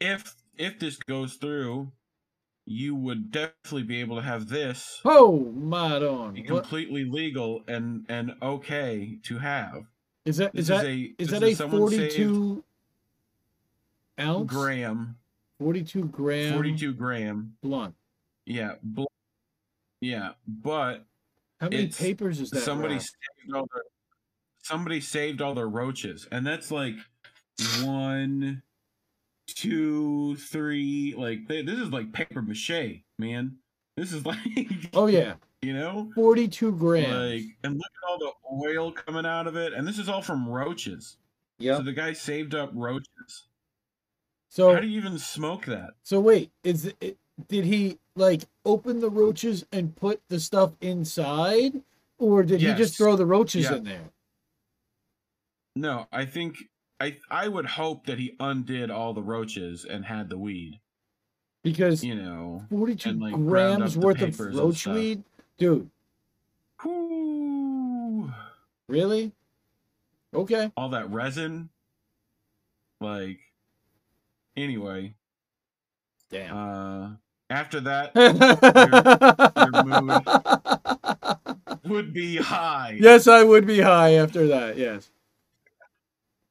if if this goes through, you would definitely be able to have this Oh, be What completely legal and and okay to have. is that? Is that? a Is this that a forty-two ounce? gram, Forty-two gram. forty-two gram. blunt. Yeah, bl- yeah, but How many papers is that? somebody saved all their somebody saved all their roaches, and that's like one, two, three. Like they, this is like paper mache, man. This is like Oh yeah, you know, forty-two grams. like and look at all the oil coming out of it, and this is all from roaches. Yeah. So the guy saved up roaches. So How do you even smoke that? So wait, is it did he like open the roaches and put the stuff inside, or did he just throw the roaches Yeah. in there? No, I think I I would hope that he undid all the roaches and had the weed. Because You know. forty-two like, grams worth of roach weed, dude. Whoo, Really? Okay. all that resin. Like anyway, Damn. uh after that your would be high. yes, I would be high after that. Yes.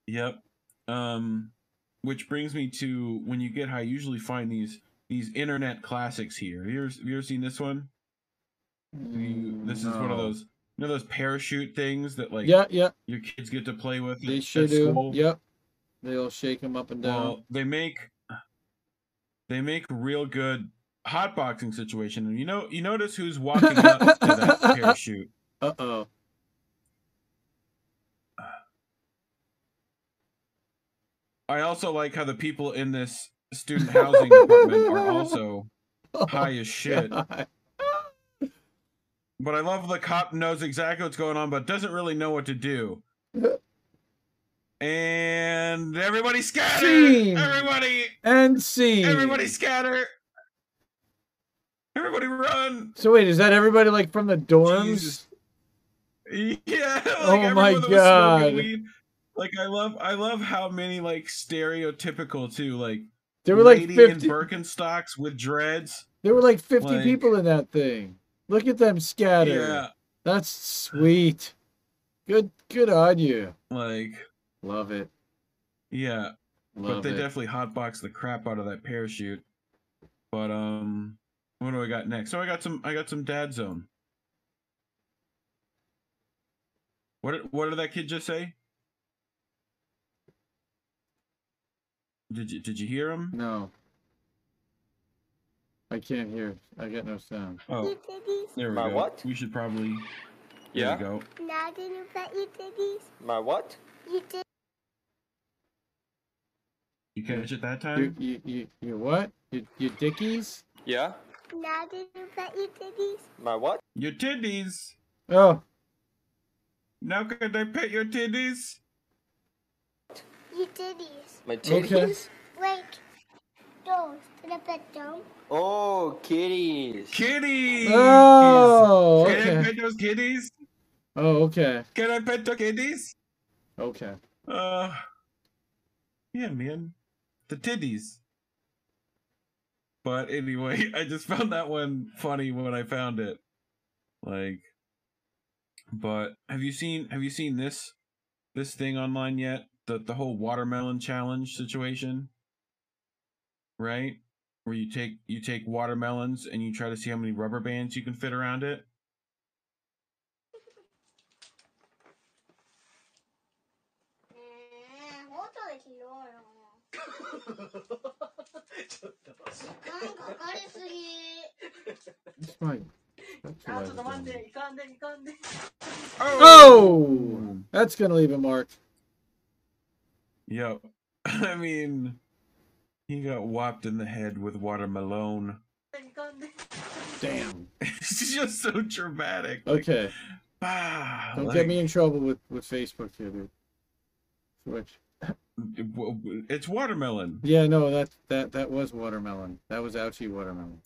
Yep. Um which brings me to when you get high, you usually find these these internet classics here. Have you ever, have you ever seen this one? You- this is one of those you know those parachute things that like Yeah, yeah. your kids get to play with They at- sure at do. school? Yep. They'll shake them up and down. Well, they make they make real good hotboxing situation. And you know you notice who's walking up to that parachute. Uh oh. I also like how the people in this student housing department are also oh, high as shit. But I love the cop knows exactly what's going on, but doesn't really know what to do. And everybody scatter! Scene. Everybody, And see. everybody scatter! Everybody run! So wait, is that everybody like from the dorms? Jesus. Yeah. Like Oh my God. Like I love, I love how many like stereotypical too, like There were like lady fifty. in Birkenstocks with dreads. There were like fifty like- people in that thing. Look at them scatter. Yeah, That's sweet. Good, good on you. like Love it. yeah. but they it. definitely hotbox the crap out of that parachute. But um, what do I got next? So I got some, I got some Dad Zone. What what did that kid just say? Did you did you hear him? No. I can't hear. I get no sound. Oh, there we My go. what? We should probably. There Yeah? we go. Now did you pet your titties? My what? You did. You catch it that time? you, you, you what? You, you dickies? Yeah? Now did you pet your titties? My what? Your titties. Oh, Now can I pet your titties? Your titties. My Okay. titties? Wait. Those. Did I pet them? Oh, kitties. Kitties. Oh, Can I okay. pet those kitties? oh, okay, Can I pet the kitties? okay. Uh, yeah, man, the titties. But anyway, I just found that one funny when I found it. Like, but have you seen have you seen this this thing online yet? The the whole watermelon challenge situation, right? Where you take you take watermelons and you try to see how many rubber bands you can fit around it. That's fine. That's what I was doing. Oh, Oh, that's gonna leave a mark. Yep. I mean, he got whopped in the head with watermelon. Damn. it's just so dramatic. Okay. Ah, Don't like, get me in trouble with with Facebook here, dude. Switch. It's watermelon. Yeah, no, that that that was watermelon. That was ouchie watermelon.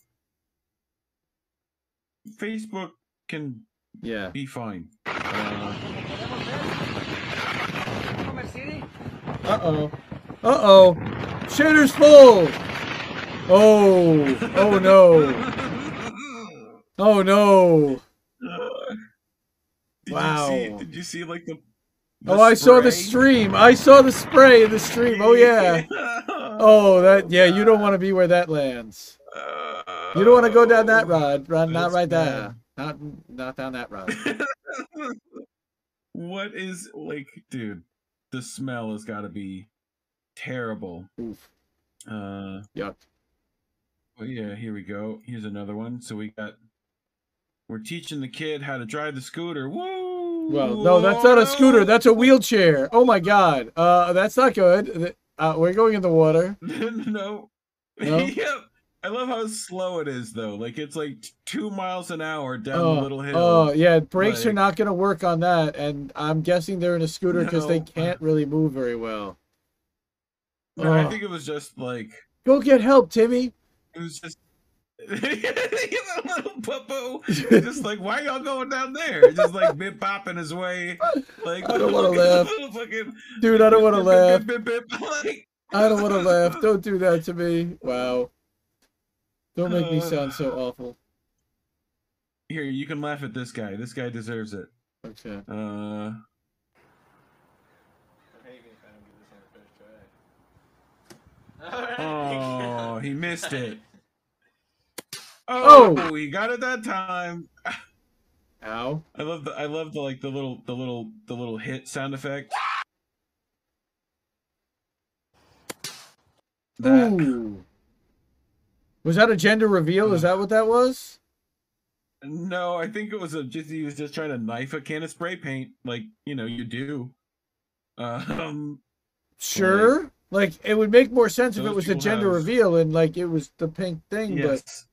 Facebook can Yeah. be fine. Uh, Uh oh. Uh oh. Shitter's full. Oh. Oh no. Oh no. did Wow. You see, did you see like the? the Oh, I saw the stream. I saw the spray in the stream. Oh yeah. Oh, that yeah. You don't want to be where that lands. You don't want to go down that rod. Run, not right there. Not not down that road. what is like, dude? The smell has got to be terrible. Oof. Uh, Yuck. Oh yeah, here we go. Here's another one. So we got we're teaching the kid how to drive the scooter. Woo! Well, no, that's not a scooter. That's a wheelchair. Oh my god. Uh, that's not good. Uh, we're going in the water. no. No? yep. I love how slow it is though. Like it's like two miles an hour down Oh, the little hill. oh, yeah. Brakes are not going to work on that, and I'm guessing they're in a scooter because they can't really move very well. No, I Oh. think it was just like Go get help, Timmy. it was just little puppo. just like why y'all going down there? Just like bip bopping his way. Like I don't wanna laugh. Fucking, Dude, I don't want to laugh. Bip, bip, bip, like, I don't want to laugh. Don't do that to me. Wow. Don't make me sound so awful. Here, you can laugh at this guy. This guy deserves it. Okay. Uh, oh, he missed it. Oh, Oh! he got it that time. Ow. I love the I love the like the little the little the little hit sound effect. That Ooh. Was that a gender reveal? Is that what that was? no, I think it was a just he was just trying to knife a can of spray paint like you know you do. Um, Sure. Like it would make more sense if it was a gender have- reveal and like it was the pink thing, yes.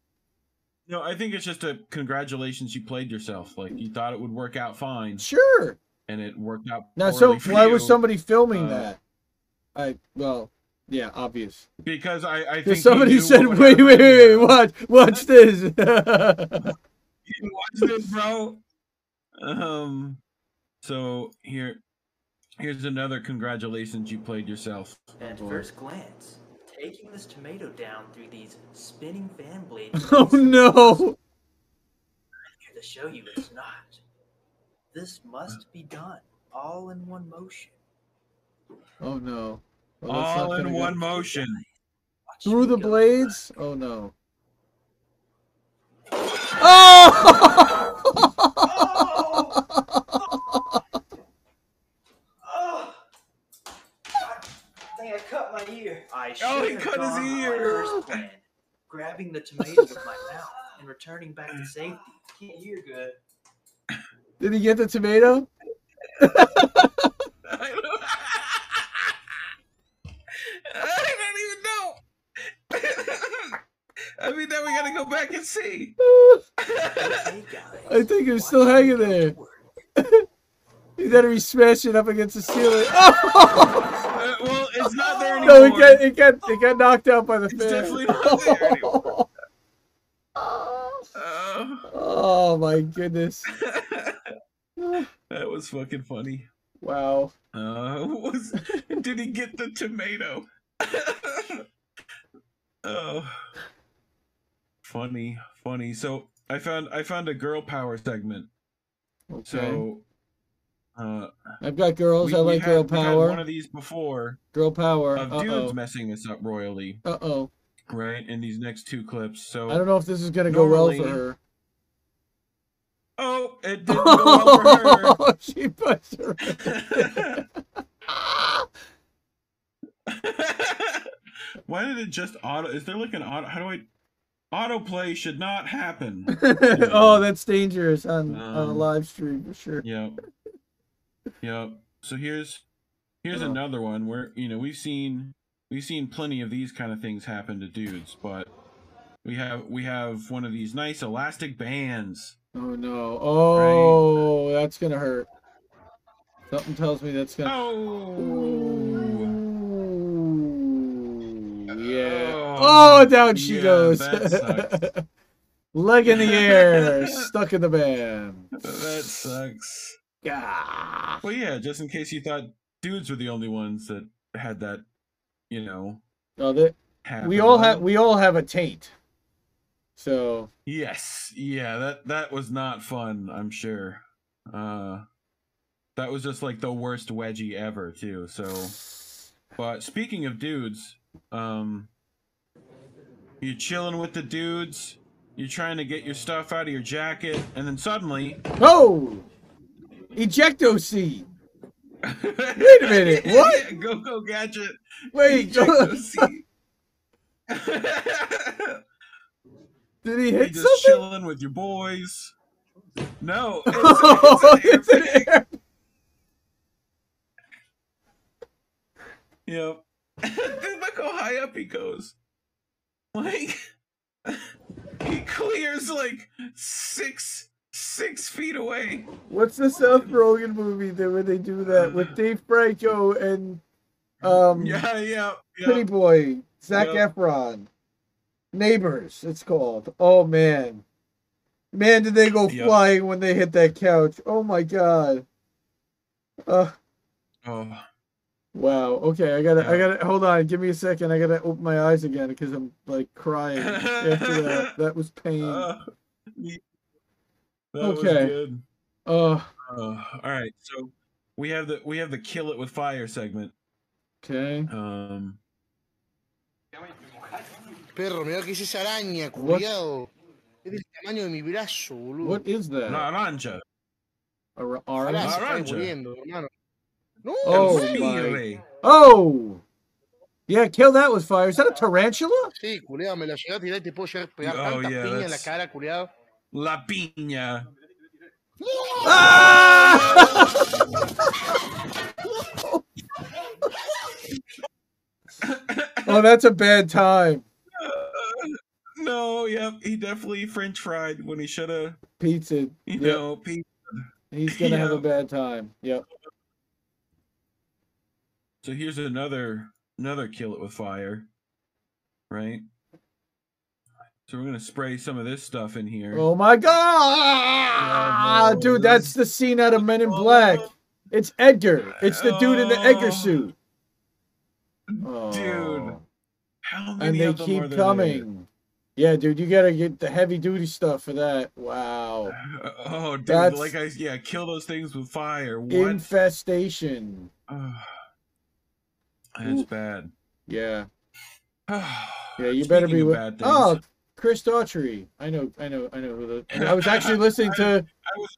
No, I think it's just a congratulations you played yourself. Like you thought it would work out fine, sure. and it worked out. Now, so why was somebody filming Uh, that? I well, yeah, obvious. Because I, I think somebody said, what "Wait, wait, wait, watch, watch this." Watch this, bro. Um, so here, here's another congratulations you played yourself. At boy. first glance, taking this tomato down through these spinning fan blades oh no! i here to show you it's not. This must be done all in one motion. Oh no! Well, All in gonna go- one motion. Watch Through the go. blades? Oh no! Oh! Oh! God, I think I cut my ear. I should Oh, he cut his gone my ear. first plan, grabbing the tomato with my mouth and returning back to safety. Can't hear good. Did he get the tomato? I don't, I don't even know. I mean, now we gotta go back and see. I think he's still hanging there. he better be smashing up against the ceiling. Uh, well, it's not there anymore. No, it got it got it got knocked out by the It's fan. definitely not there anymore. oh my goodness! That was fucking funny. Wow. Uh, was did he get the tomato? oh, funny, funny. So I found I found a girl power segment. Okay. So, uh, I've got girls. we- I like had- girl power. one of these before Girl power. of Uh dudes messing this up royally, Uh oh. right? In these next two clips. So I don't know if this is gonna go well for her. Oh, it didn't go well for her. she puts her. Why did it just auto? Is there like an auto? How do I? Autoplay should not happen. oh, that's dangerous on on a Um, live stream for sure. Yep. Yep. So here's here's Oh. another one where you know we've seen we've seen plenty of these kind of things happen to dudes, but we have we have one of these nice elastic bands. Oh no. Oh, that's gonna hurt. Something tells me that's gonna. Oh. Yeah. Oh, down she yeah, goes. Leg in the air, stuck in the band. That sucks. Yeah. Well, yeah, just in case you thought dudes were the only ones that had that, you know. Oh, that we all have we all have a taint. So Yes, yeah, that that was not fun. I'm sure. Uh, that was just like the worst wedgie ever, too. So, but speaking of dudes, um, you're chilling with the dudes. You're trying to get your stuff out of your jacket, and then suddenly, oh, ejecto seat. Wait a minute. What? go go gadget. Wait. Ejecto seat. Did he You're just something? chilling with your boys. No, it's, Oh, it's an it's an air- Yep. Dude, look how high up he goes. Like he clears like six six feet away. What's the Seth Rogen movie that where they do that with Dave Franco and um Yeah, yeah, Pretty. Boy, Zac Yep. Efron. Neighbors, it's called. Oh man. Man, did they go flying when they hit that couch. Oh my god. Uh Oh, wow. Okay, I gotta I gotta hold on, give me a second. I gotta open my eyes again because I'm like crying after that. That was pain. uh, ye- that was Okay. good. Uh Uh, all right, so we have the we have the kill it with fire segment. okay. Um, Perro, mira que es esa araña, What? culiao. Es del tamaño de mi brazo, boludo. What is that? naranja. A ra- Pará, orange? Se está Naranja. muriendo, hermano. No, Oh my. Oh! Yeah, kill that with fire. Is that a tarantula? Sí, culiao, me la llegué a tirar y te puedo llegar a pegar Oh, tanta yeah, piña en la that's- cara, culiao. La piña. Oh, that's a bad time. No, yep, he definitely French fried when he should have, Pizza. you Yep. know, pe- He's gonna have a bad time. Yep. So here's another another kill it with fire. Right? So we're gonna spray some of this stuff in here. Oh my god! no, Dude, that's the scene out of Men in Black. It's Edgar. It's the dude in the Edgar Oh. suit. Dude, Oh. how And they of them are keep there? coming. Yeah, dude, you gotta get the heavy duty stuff for that. Wow. Oh, dude, That's- like I yeah, kill those things with fire. What? Infestation. Ugh. That's bad. Yeah. Yeah, you better be with. bad things. Oh, Chris Daughtry. I know, I know, I know who the. I was actually listening to. I was.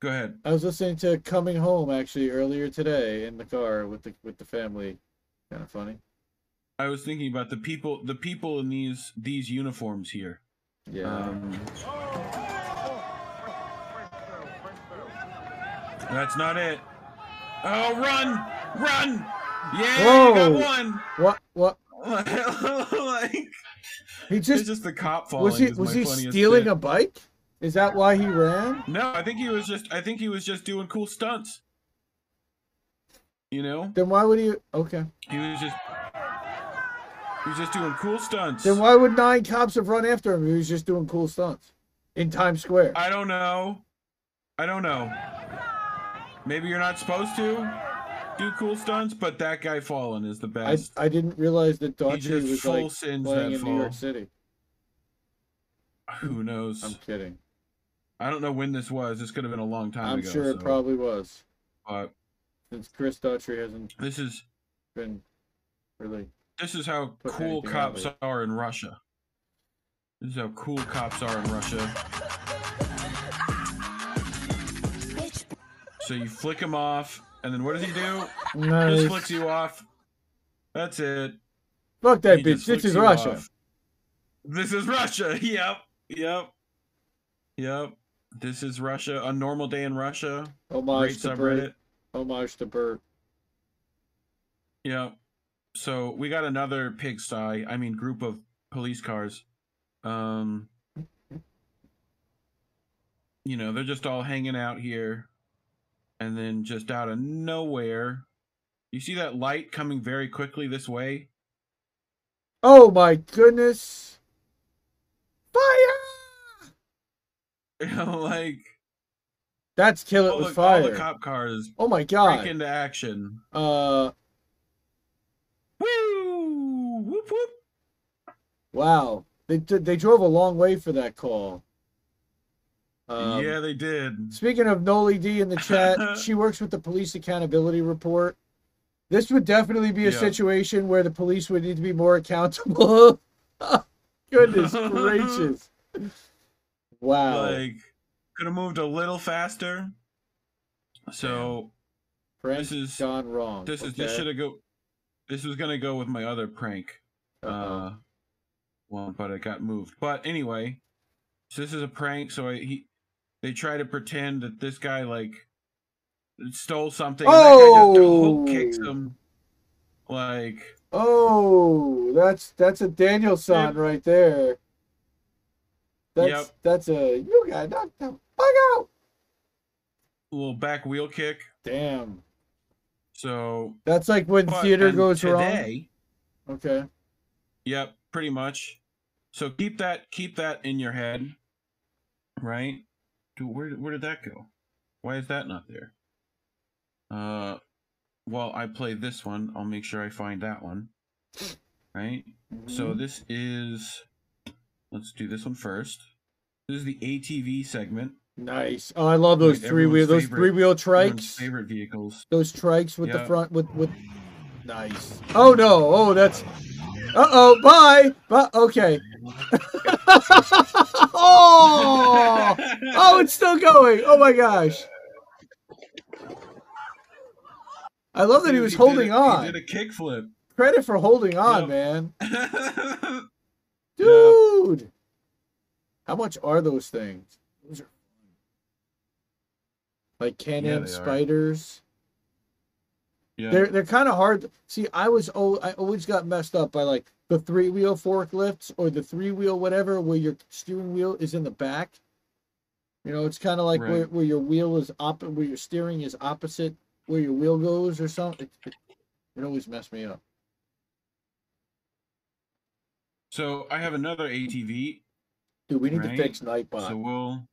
Go ahead. I was listening to Coming Home actually earlier today in the car with the with the family. Kind of funny. I was thinking about the people, the people in these these uniforms here. Yeah. Um, that's not it. Oh, run, run! Yeah, you got one. What? What? like He just just the cop falling. was he was he stealing bit. a bike? Is that why he ran? No, I think he was just. I think he was just doing cool stunts. You know, Then why would he? Okay. he was just. He was just doing cool stunts. Then why would nine cops have run after him? if He was just doing cool stunts in Times Square. I don't know. I don't know. Maybe you're not supposed to do cool stunts, but that guy falling is the best. I didn't realize that just was full like sins playing in fall. New York City. Who knows? I'm kidding. I don't know when this was. This could have been a long time I'm ago. sure it so- probably was. But Since Chris Daughtry hasn't this is been really. this is how cool cops are in Russia. This is how cool cops are in Russia. So you flick him off, and then what does he do? Nice. Just flicks you off. That's it. Fuck that He bitch. This is Russia. off. This is Russia. Yep. Yep. Yep. This is Russia. A normal day in Russia. Homage Great to Bert. Homage to Bert. Yeah. So we got another pigsty. I mean, group of police cars. Um. You know, they're just all hanging out here, and then just out of nowhere, you see that light coming very quickly this way. Oh my goodness! Fire! You know, like That's kill it with the, all the cop cars Oh my god! break into action. Uh, Woo! Whoop whoop. wow. They they drove a long way for that call. Um, yeah, they did. Speaking of Noli D in the chat, she works with the Police Accountability Report. This would definitely be a Yeah. situation where the police would need to be more accountable. Goodness gracious. Wow. Like, could have moved a little faster. So Prank this is gone wrong. this is this should have go. This was gonna go with my other prank. Uh-oh. Uh, one, but it got moved. But anyway, so this is a prank. So I, he, they try to pretend that this guy like stole something. And just oh! hook kicks Oh! him. Like, Oh, that's that's a Daniel Danielson right there. That's Yep. that's a you got knocked the fuck out. a little back wheel kick. Damn. So That's like when theater goes today, wrong. Okay. Yep, pretty much. So keep that keep that in your head, right? Dude, where where did that go? Why is that not there? Uh, well, I play this one. I'll make sure I find that one. Right. So Mhm. this is. Let's do this one first. This is the ATV segment. Nice. Oh, I love those Like three wheel those favorite- three wheel trikes. Favorite vehicles. Those trikes with the front with with nice. Oh no. Oh, that's Uh oh, bye. But Okay. oh, oh, it's still going. Oh my gosh. I love that he was did holding a- on. He did a kickflip. Credit for holding on, Yep. man. Dude. How much are those things? Those are like Can Yeah, they are. spiders. Yeah. They're they're kind of hard. See, I was oh I always got messed up by like the three wheel forklifts or the three wheel whatever where your steering wheel is in the back. You know, it's kind of like where, Right. where your wheel is op where your steering is opposite where your wheel goes or something. It, it, it always messed me up. So I have another ATV. Dude, we need right? to fix Nightbot. So we'll.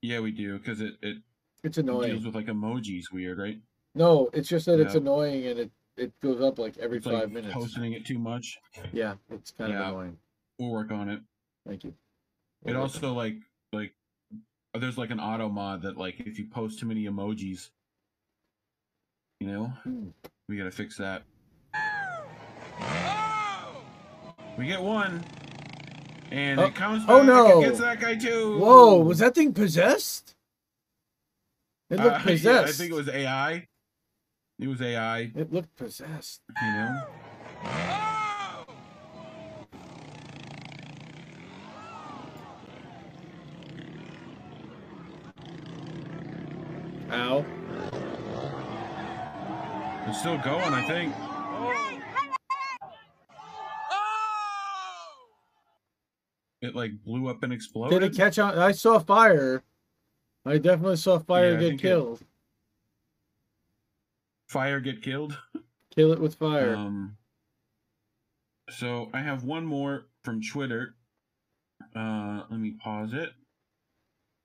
Yeah, we do because it it it's annoying. deals annoying. with like emojis. Weird, right? No, it's just that it's annoying and it it goes up like every It's five like minutes. posting it too much. Yeah, it's kind Yeah. of annoying. We'll work on it. Thank you. It We'll work also like like there's like an auto mod that like if you post too many emojis, you know, Hmm. we gotta fix that. We get one, and Oh- it comes back oh, no. and gets that guy too. Whoa, was that thing possessed? It Uh, looked yeah, possessed. I think it was AI. It was AI. It looked possessed. You know? Ow. It's still going, I think. Oh! It like blew up and exploded. Did it catch on? I saw fire. I definitely saw fire yeah, get killed. It, Fire get killed. Kill it with fire. Um, so I have one more from Twitter. Uh, let me pause it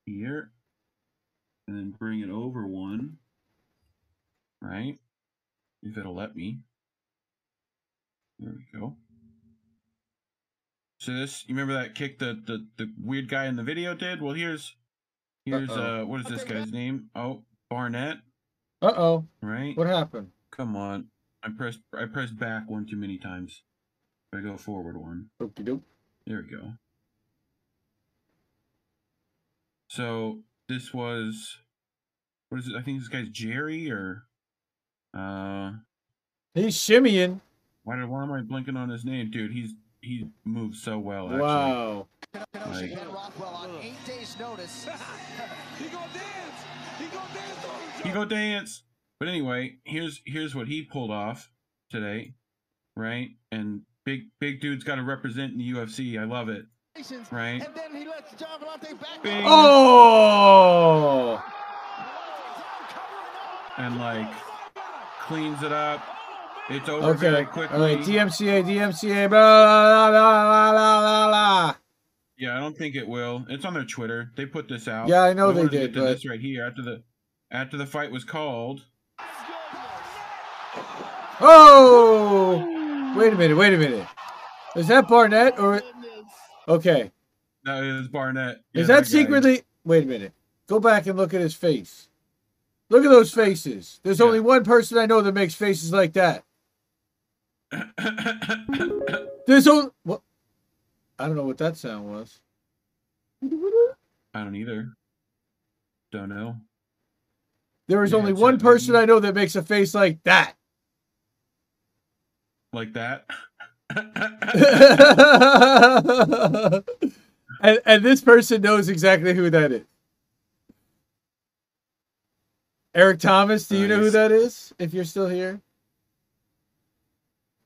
here, and then bring it over one. Right, if it'll let me. There we go. So this, you remember that kick that the the weird guy in the video did? Well, here's here's Uh-oh. uh what is this guy's name? Oh, Barnett. Uh oh. Right. What happened? Come on. I pressed I pressed back one too many times. I go forward one. Okie doke. There we go. So this was what is it? I think this guy's Jerry or uh He's shimmying. why did why am I blinking on his name? Dude, he's he moves so well actually. Wow. Like, eight days' notice. he gonna dance. Go dance. But anyway, here's here's what he pulled off today, right? And big big dude's got to represent in the UFC. I love it, right? And then he lets Gian Villante back. Bing. Oh. and like cleans it up. It's over very Okay. quickly. All right. DMCA. DMCA. Blah blah blah blah blah blah. Yeah, I don't think it will. It's on their Twitter. They put this out. Yeah, I know they wanted to did, get to but- this right here after the after the fight was called. Oh. Wait a minute. Wait a minute. Is that Barnett or? Okay. That is Barnett. Yeah, Is that guy. secretly? Wait a minute. Go back and look at his face. Look at those faces. There's only one person I know that makes faces like that. There's only what? I don't know what that sound was. I don't either. Don't know. There is Yeah, only one person. I know that makes a face like that. Like that. and and this person knows exactly who that is. Eric Thomas, do you know who that is? If you're still here.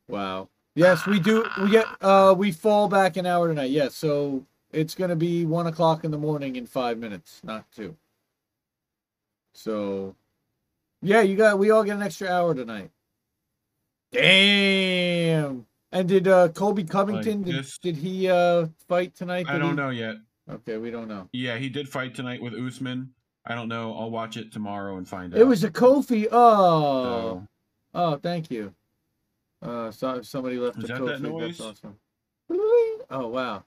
Wow. Yes, we do. We get uh we fall back an hour tonight. Yes, so it's gonna be one o'clock in the morning in five minutes, not two. So yeah, you got we all get an extra hour tonight. Damn. And did uh Colby Covington did, this- did he uh fight tonight? I don't he- know yet. Okay, we don't know. Yeah, he did fight tonight with Usman. I don't know. I'll watch it tomorrow and find out. It was a Ko-fi. Oh. So, Oh, thank you. Uh so somebody left Is a that Ko-fi. that noise? That's awesome. Oh wow.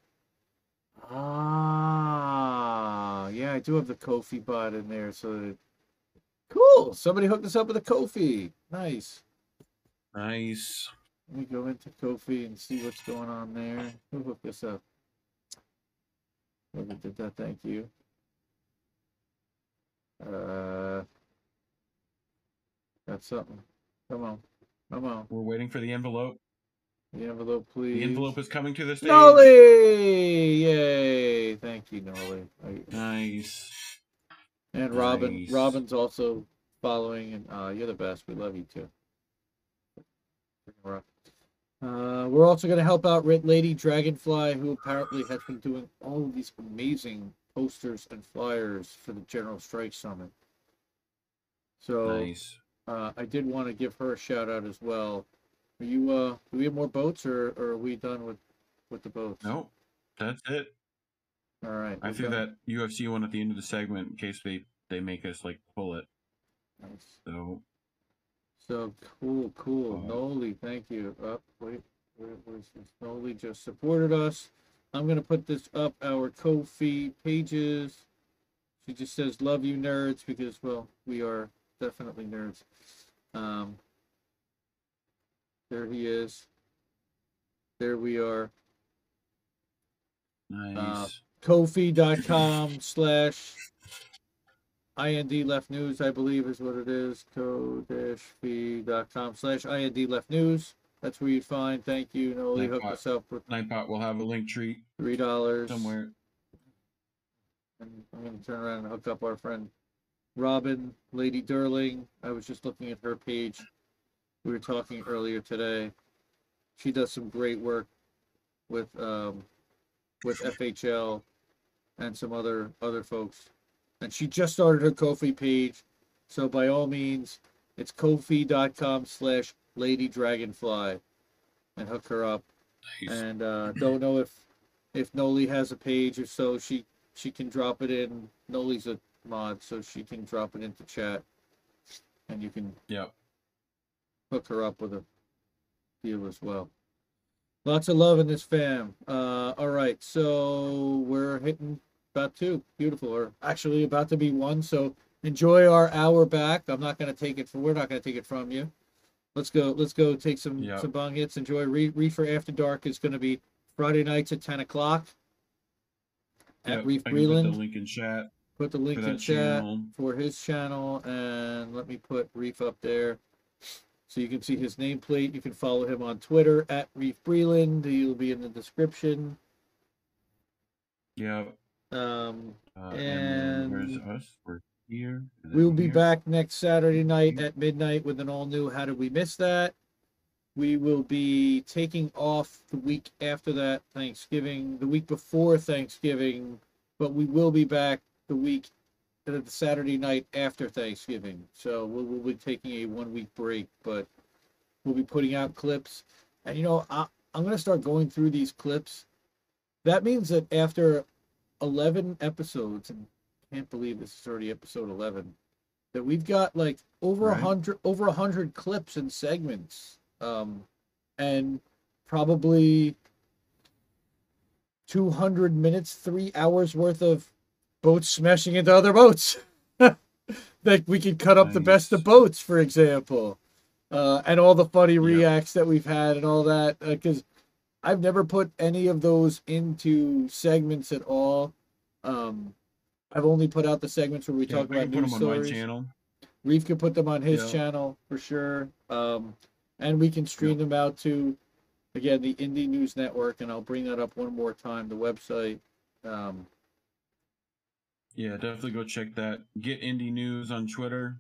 Ah, yeah, I do have the Ko-fi bot in there, so that... cool. Somebody hooked us up with a Ko-fi. Nice. nice. Let me go into Ko-fi and see what's going on there. Who hooked us up? Whoever did that, thank you. Uh, got something. Come on, come on. We're waiting for the envelope. The envelope, please. The envelope is coming to the stage. Nolly! Yay! Thank you, Nolly. Nice. And Robin. Nice. Robin's also following, and uh, you're the best. We love you too. Uh, we're also going to help out Red Lady Dragonfly, who apparently has been doing all of these amazing posters and flyers for the General Strike Summit. So Nice. uh, I did want to give her a shout out as well. Are you? Uh, do we have more boats, or, or are we done with with the boats? Nope. That's it. All right. I threw that UFC one at the end of the segment in case they they make us like pull it. Nice. So So cool, cool. Uh, Noli, thank you. Up, wait, where was this? Noli just supported us. I'm gonna put this up our Ko-fi pages. She just says, "Love you, nerds," because well, we are definitely nerds. Um, there he is. There we are. nice. Uh, Ko-fi.com slash IND left news, I believe is what it is. Ko-fi.com slash IND left news. That's where you'd find. Thank you. Noli hooked us up with Nightbot will have a link tree three dollars. somewhere. And I'm gonna turn around and hook up our friend Robin, Lady Durling. I was just looking at her page. We were talking earlier today. She does some great work with um with FHL and some other other folks. And she just started her Ko-fi page. So by all means, it's ko-fi.com slash lady dragonfly and hook her up. Nice. And uh, don't know if if Noli has a page or so she she can drop it in. Noli's a mod, so she can drop it into chat. And you can Yep. hook her up with a deal as well. Lots of love in this fam. Uh, all right, so we're hitting about two. Beautiful, or actually about to be one. So enjoy our hour back. I'm not going to take it from. We're not going to take it from you. Let's go. Let's go take some Yep. some bong hits. Enjoy. Re- Reefer After Dark is going to be Friday nights at 10 o'clock at Yep, Reef can put the Breland. link in chat. Put the link in chat channel. for his channel, and let me put Reef up there, so you can see his nameplate. You can follow him on Twitter at Reef Breland. He'll be in the description. Yeah. Um, Uh, and then and where's us? We're here. We'll be here. back next Saturday night at midnight with an all new How Did We Miss That? We will be taking off the week after that, Thanksgiving, the week before Thanksgiving, but we will be back the week, the Saturday night after Thanksgiving. So we'll, we'll be taking a one week break, but we'll be putting out clips. And you know, I, I'm going to start going through these clips. That means that after 11 episodes, and I can't believe this is already episode 11, that we've got like over a Right. hundred over a hundred clips and segments um and probably 200 minutes three hours worth of boats smashing into other boats that we could cut up the best of boats for example uh and all the funny reacts that we've had and all that because i've never put any of those into segments at all um i've only put out the segments where we Yeah, talk I about can put news them on stories my channel. Reef can put them on his Yeah. channel for sure. Um, and we can stream them out to, again, the Indie News Network. And I'll bring that up one more time the website. Um, Yeah, definitely go check that. Get indie news on Twitter.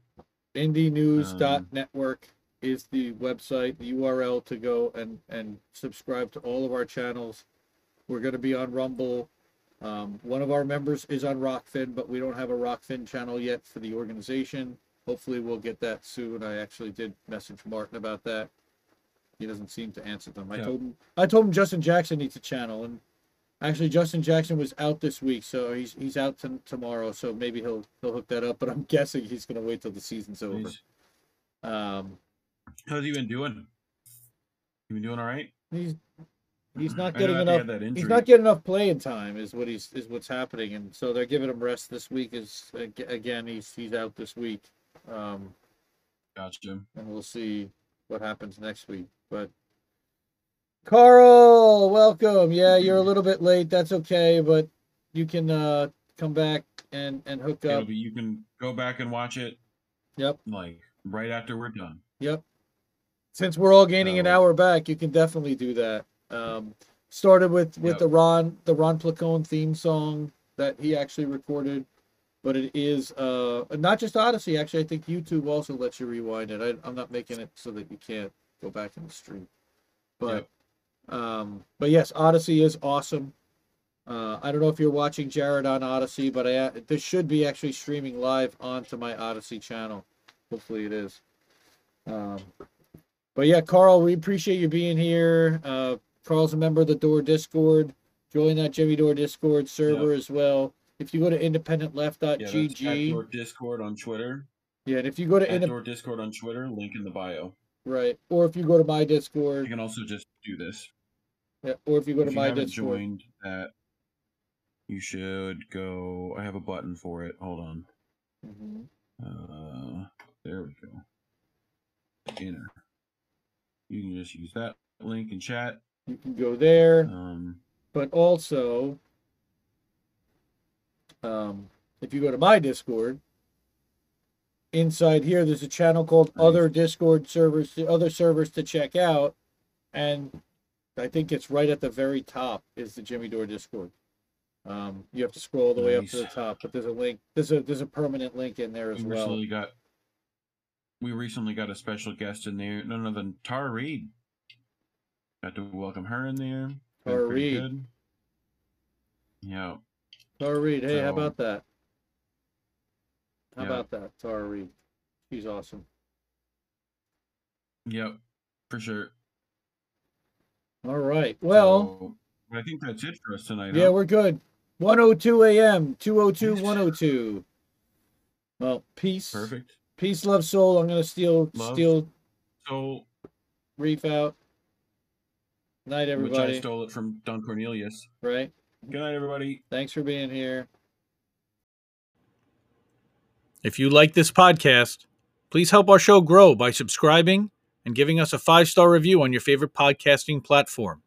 indienews.network is the website, the URL to go and, and subscribe to all of our channels. We're going to be on Rumble. Um, one of our members is on Rokfin, but we don't have a Rokfin channel yet for the organization. Hopefully, we'll get that soon. I actually did message Martin about that. He doesn't seem to answer them. I Yeah. told him I told him Justin Jackson needs a channel, and actually Justin Jackson was out this week, so he's he's out t- tomorrow. So maybe he'll he'll hook that up. But I'm guessing he's gonna wait till the season's over. Um, How's he been doing? You been doing all right? he's he's not getting enough. He's not getting enough playing time. Is what he's is what's happening, and so they're giving him rest this week. Is again he's he's out this week. Um, Gotcha. and we'll see what happens next week. But Carl, welcome. Yeah, you're a little bit late. That's okay, but you can uh come back and and hook up. be, you can go back and watch it. Yep. Like right after we're done. Yep. Since we're all gaining an hour back, you can definitely do that. Um, started with with Yep. the Ron the Ron Placone theme song that he actually recorded, but it is uh not just Odysee. Actually, I think YouTube also lets you rewind it. I, I'm not making it so that you can't go back in the stream, but um, but yes, Odysee is awesome. Uh, I don't know if you're watching Jared on Odysee, but I this should be actually streaming live onto my Odysee channel. Hopefully, it is. Um, but yeah, Carl, we appreciate you being here. Uh, Carl's a member of the Dore Discord. Join that Jimmy Dore Discord server as well. If you go to independentleft.gg, at Dore Discord on Twitter. yeah, and if you go to At indep- Dore Discord on Twitter, link in the bio. right, or if you go to my Discord, You can also just do this. Yeah, or if you go to you my haven't Discord, joined that, you should go. I have a button for it. Hold on. Mhm. Uh, there we go. Enter. You can just use that link in chat. you can go there. Um, but also um, if you go to my discord inside here there's a channel called other discord servers other servers to check out and i think it's right at the very top is the jimmy dore discord um, you have to scroll all the way up to the top but there's a link there's a there's a permanent link in there as we well recently got. We recently got a special guest in there, none other than Tara Reid. Got to welcome her in there. Tara good. Yeah. Tara Reid. Hey, how about that? How Yeah. about that, Tara Reid? She's awesome. Yep. For sure. All right. Well, So, I think that's it for us tonight. yeah, huh? we're good. 102 a.m. 202 102. Well, peace. perfect. Peace, love, soul. I'm gonna steal Love. steal So, reef out. Night, everybody. which I stole it from Don Cornelius. Right. Good night, everybody. Thanks for being here. If you like this podcast, please help our show grow by subscribing and giving us a five star review on your favorite podcasting platform.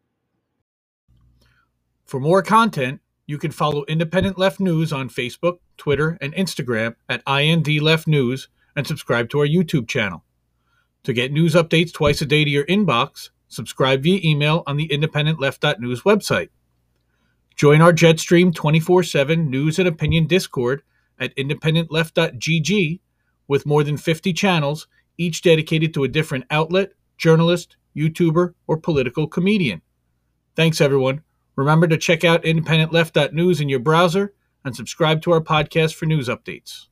For more content, you can follow Independent Left News on Facebook, Twitter, and Instagram at IND Left News and subscribe to our YouTube channel. To get news updates twice a day to your inbox, subscribe via email on the independentleft.news website. Join our Jetstream 24 7 news and opinion Discord at independentleft.gg with more than 50 channels, each dedicated to a different outlet, journalist, YouTuber, or political comedian. Thanks, everyone. Remember to check out independentleft.news in your browser and subscribe to our podcast for news updates.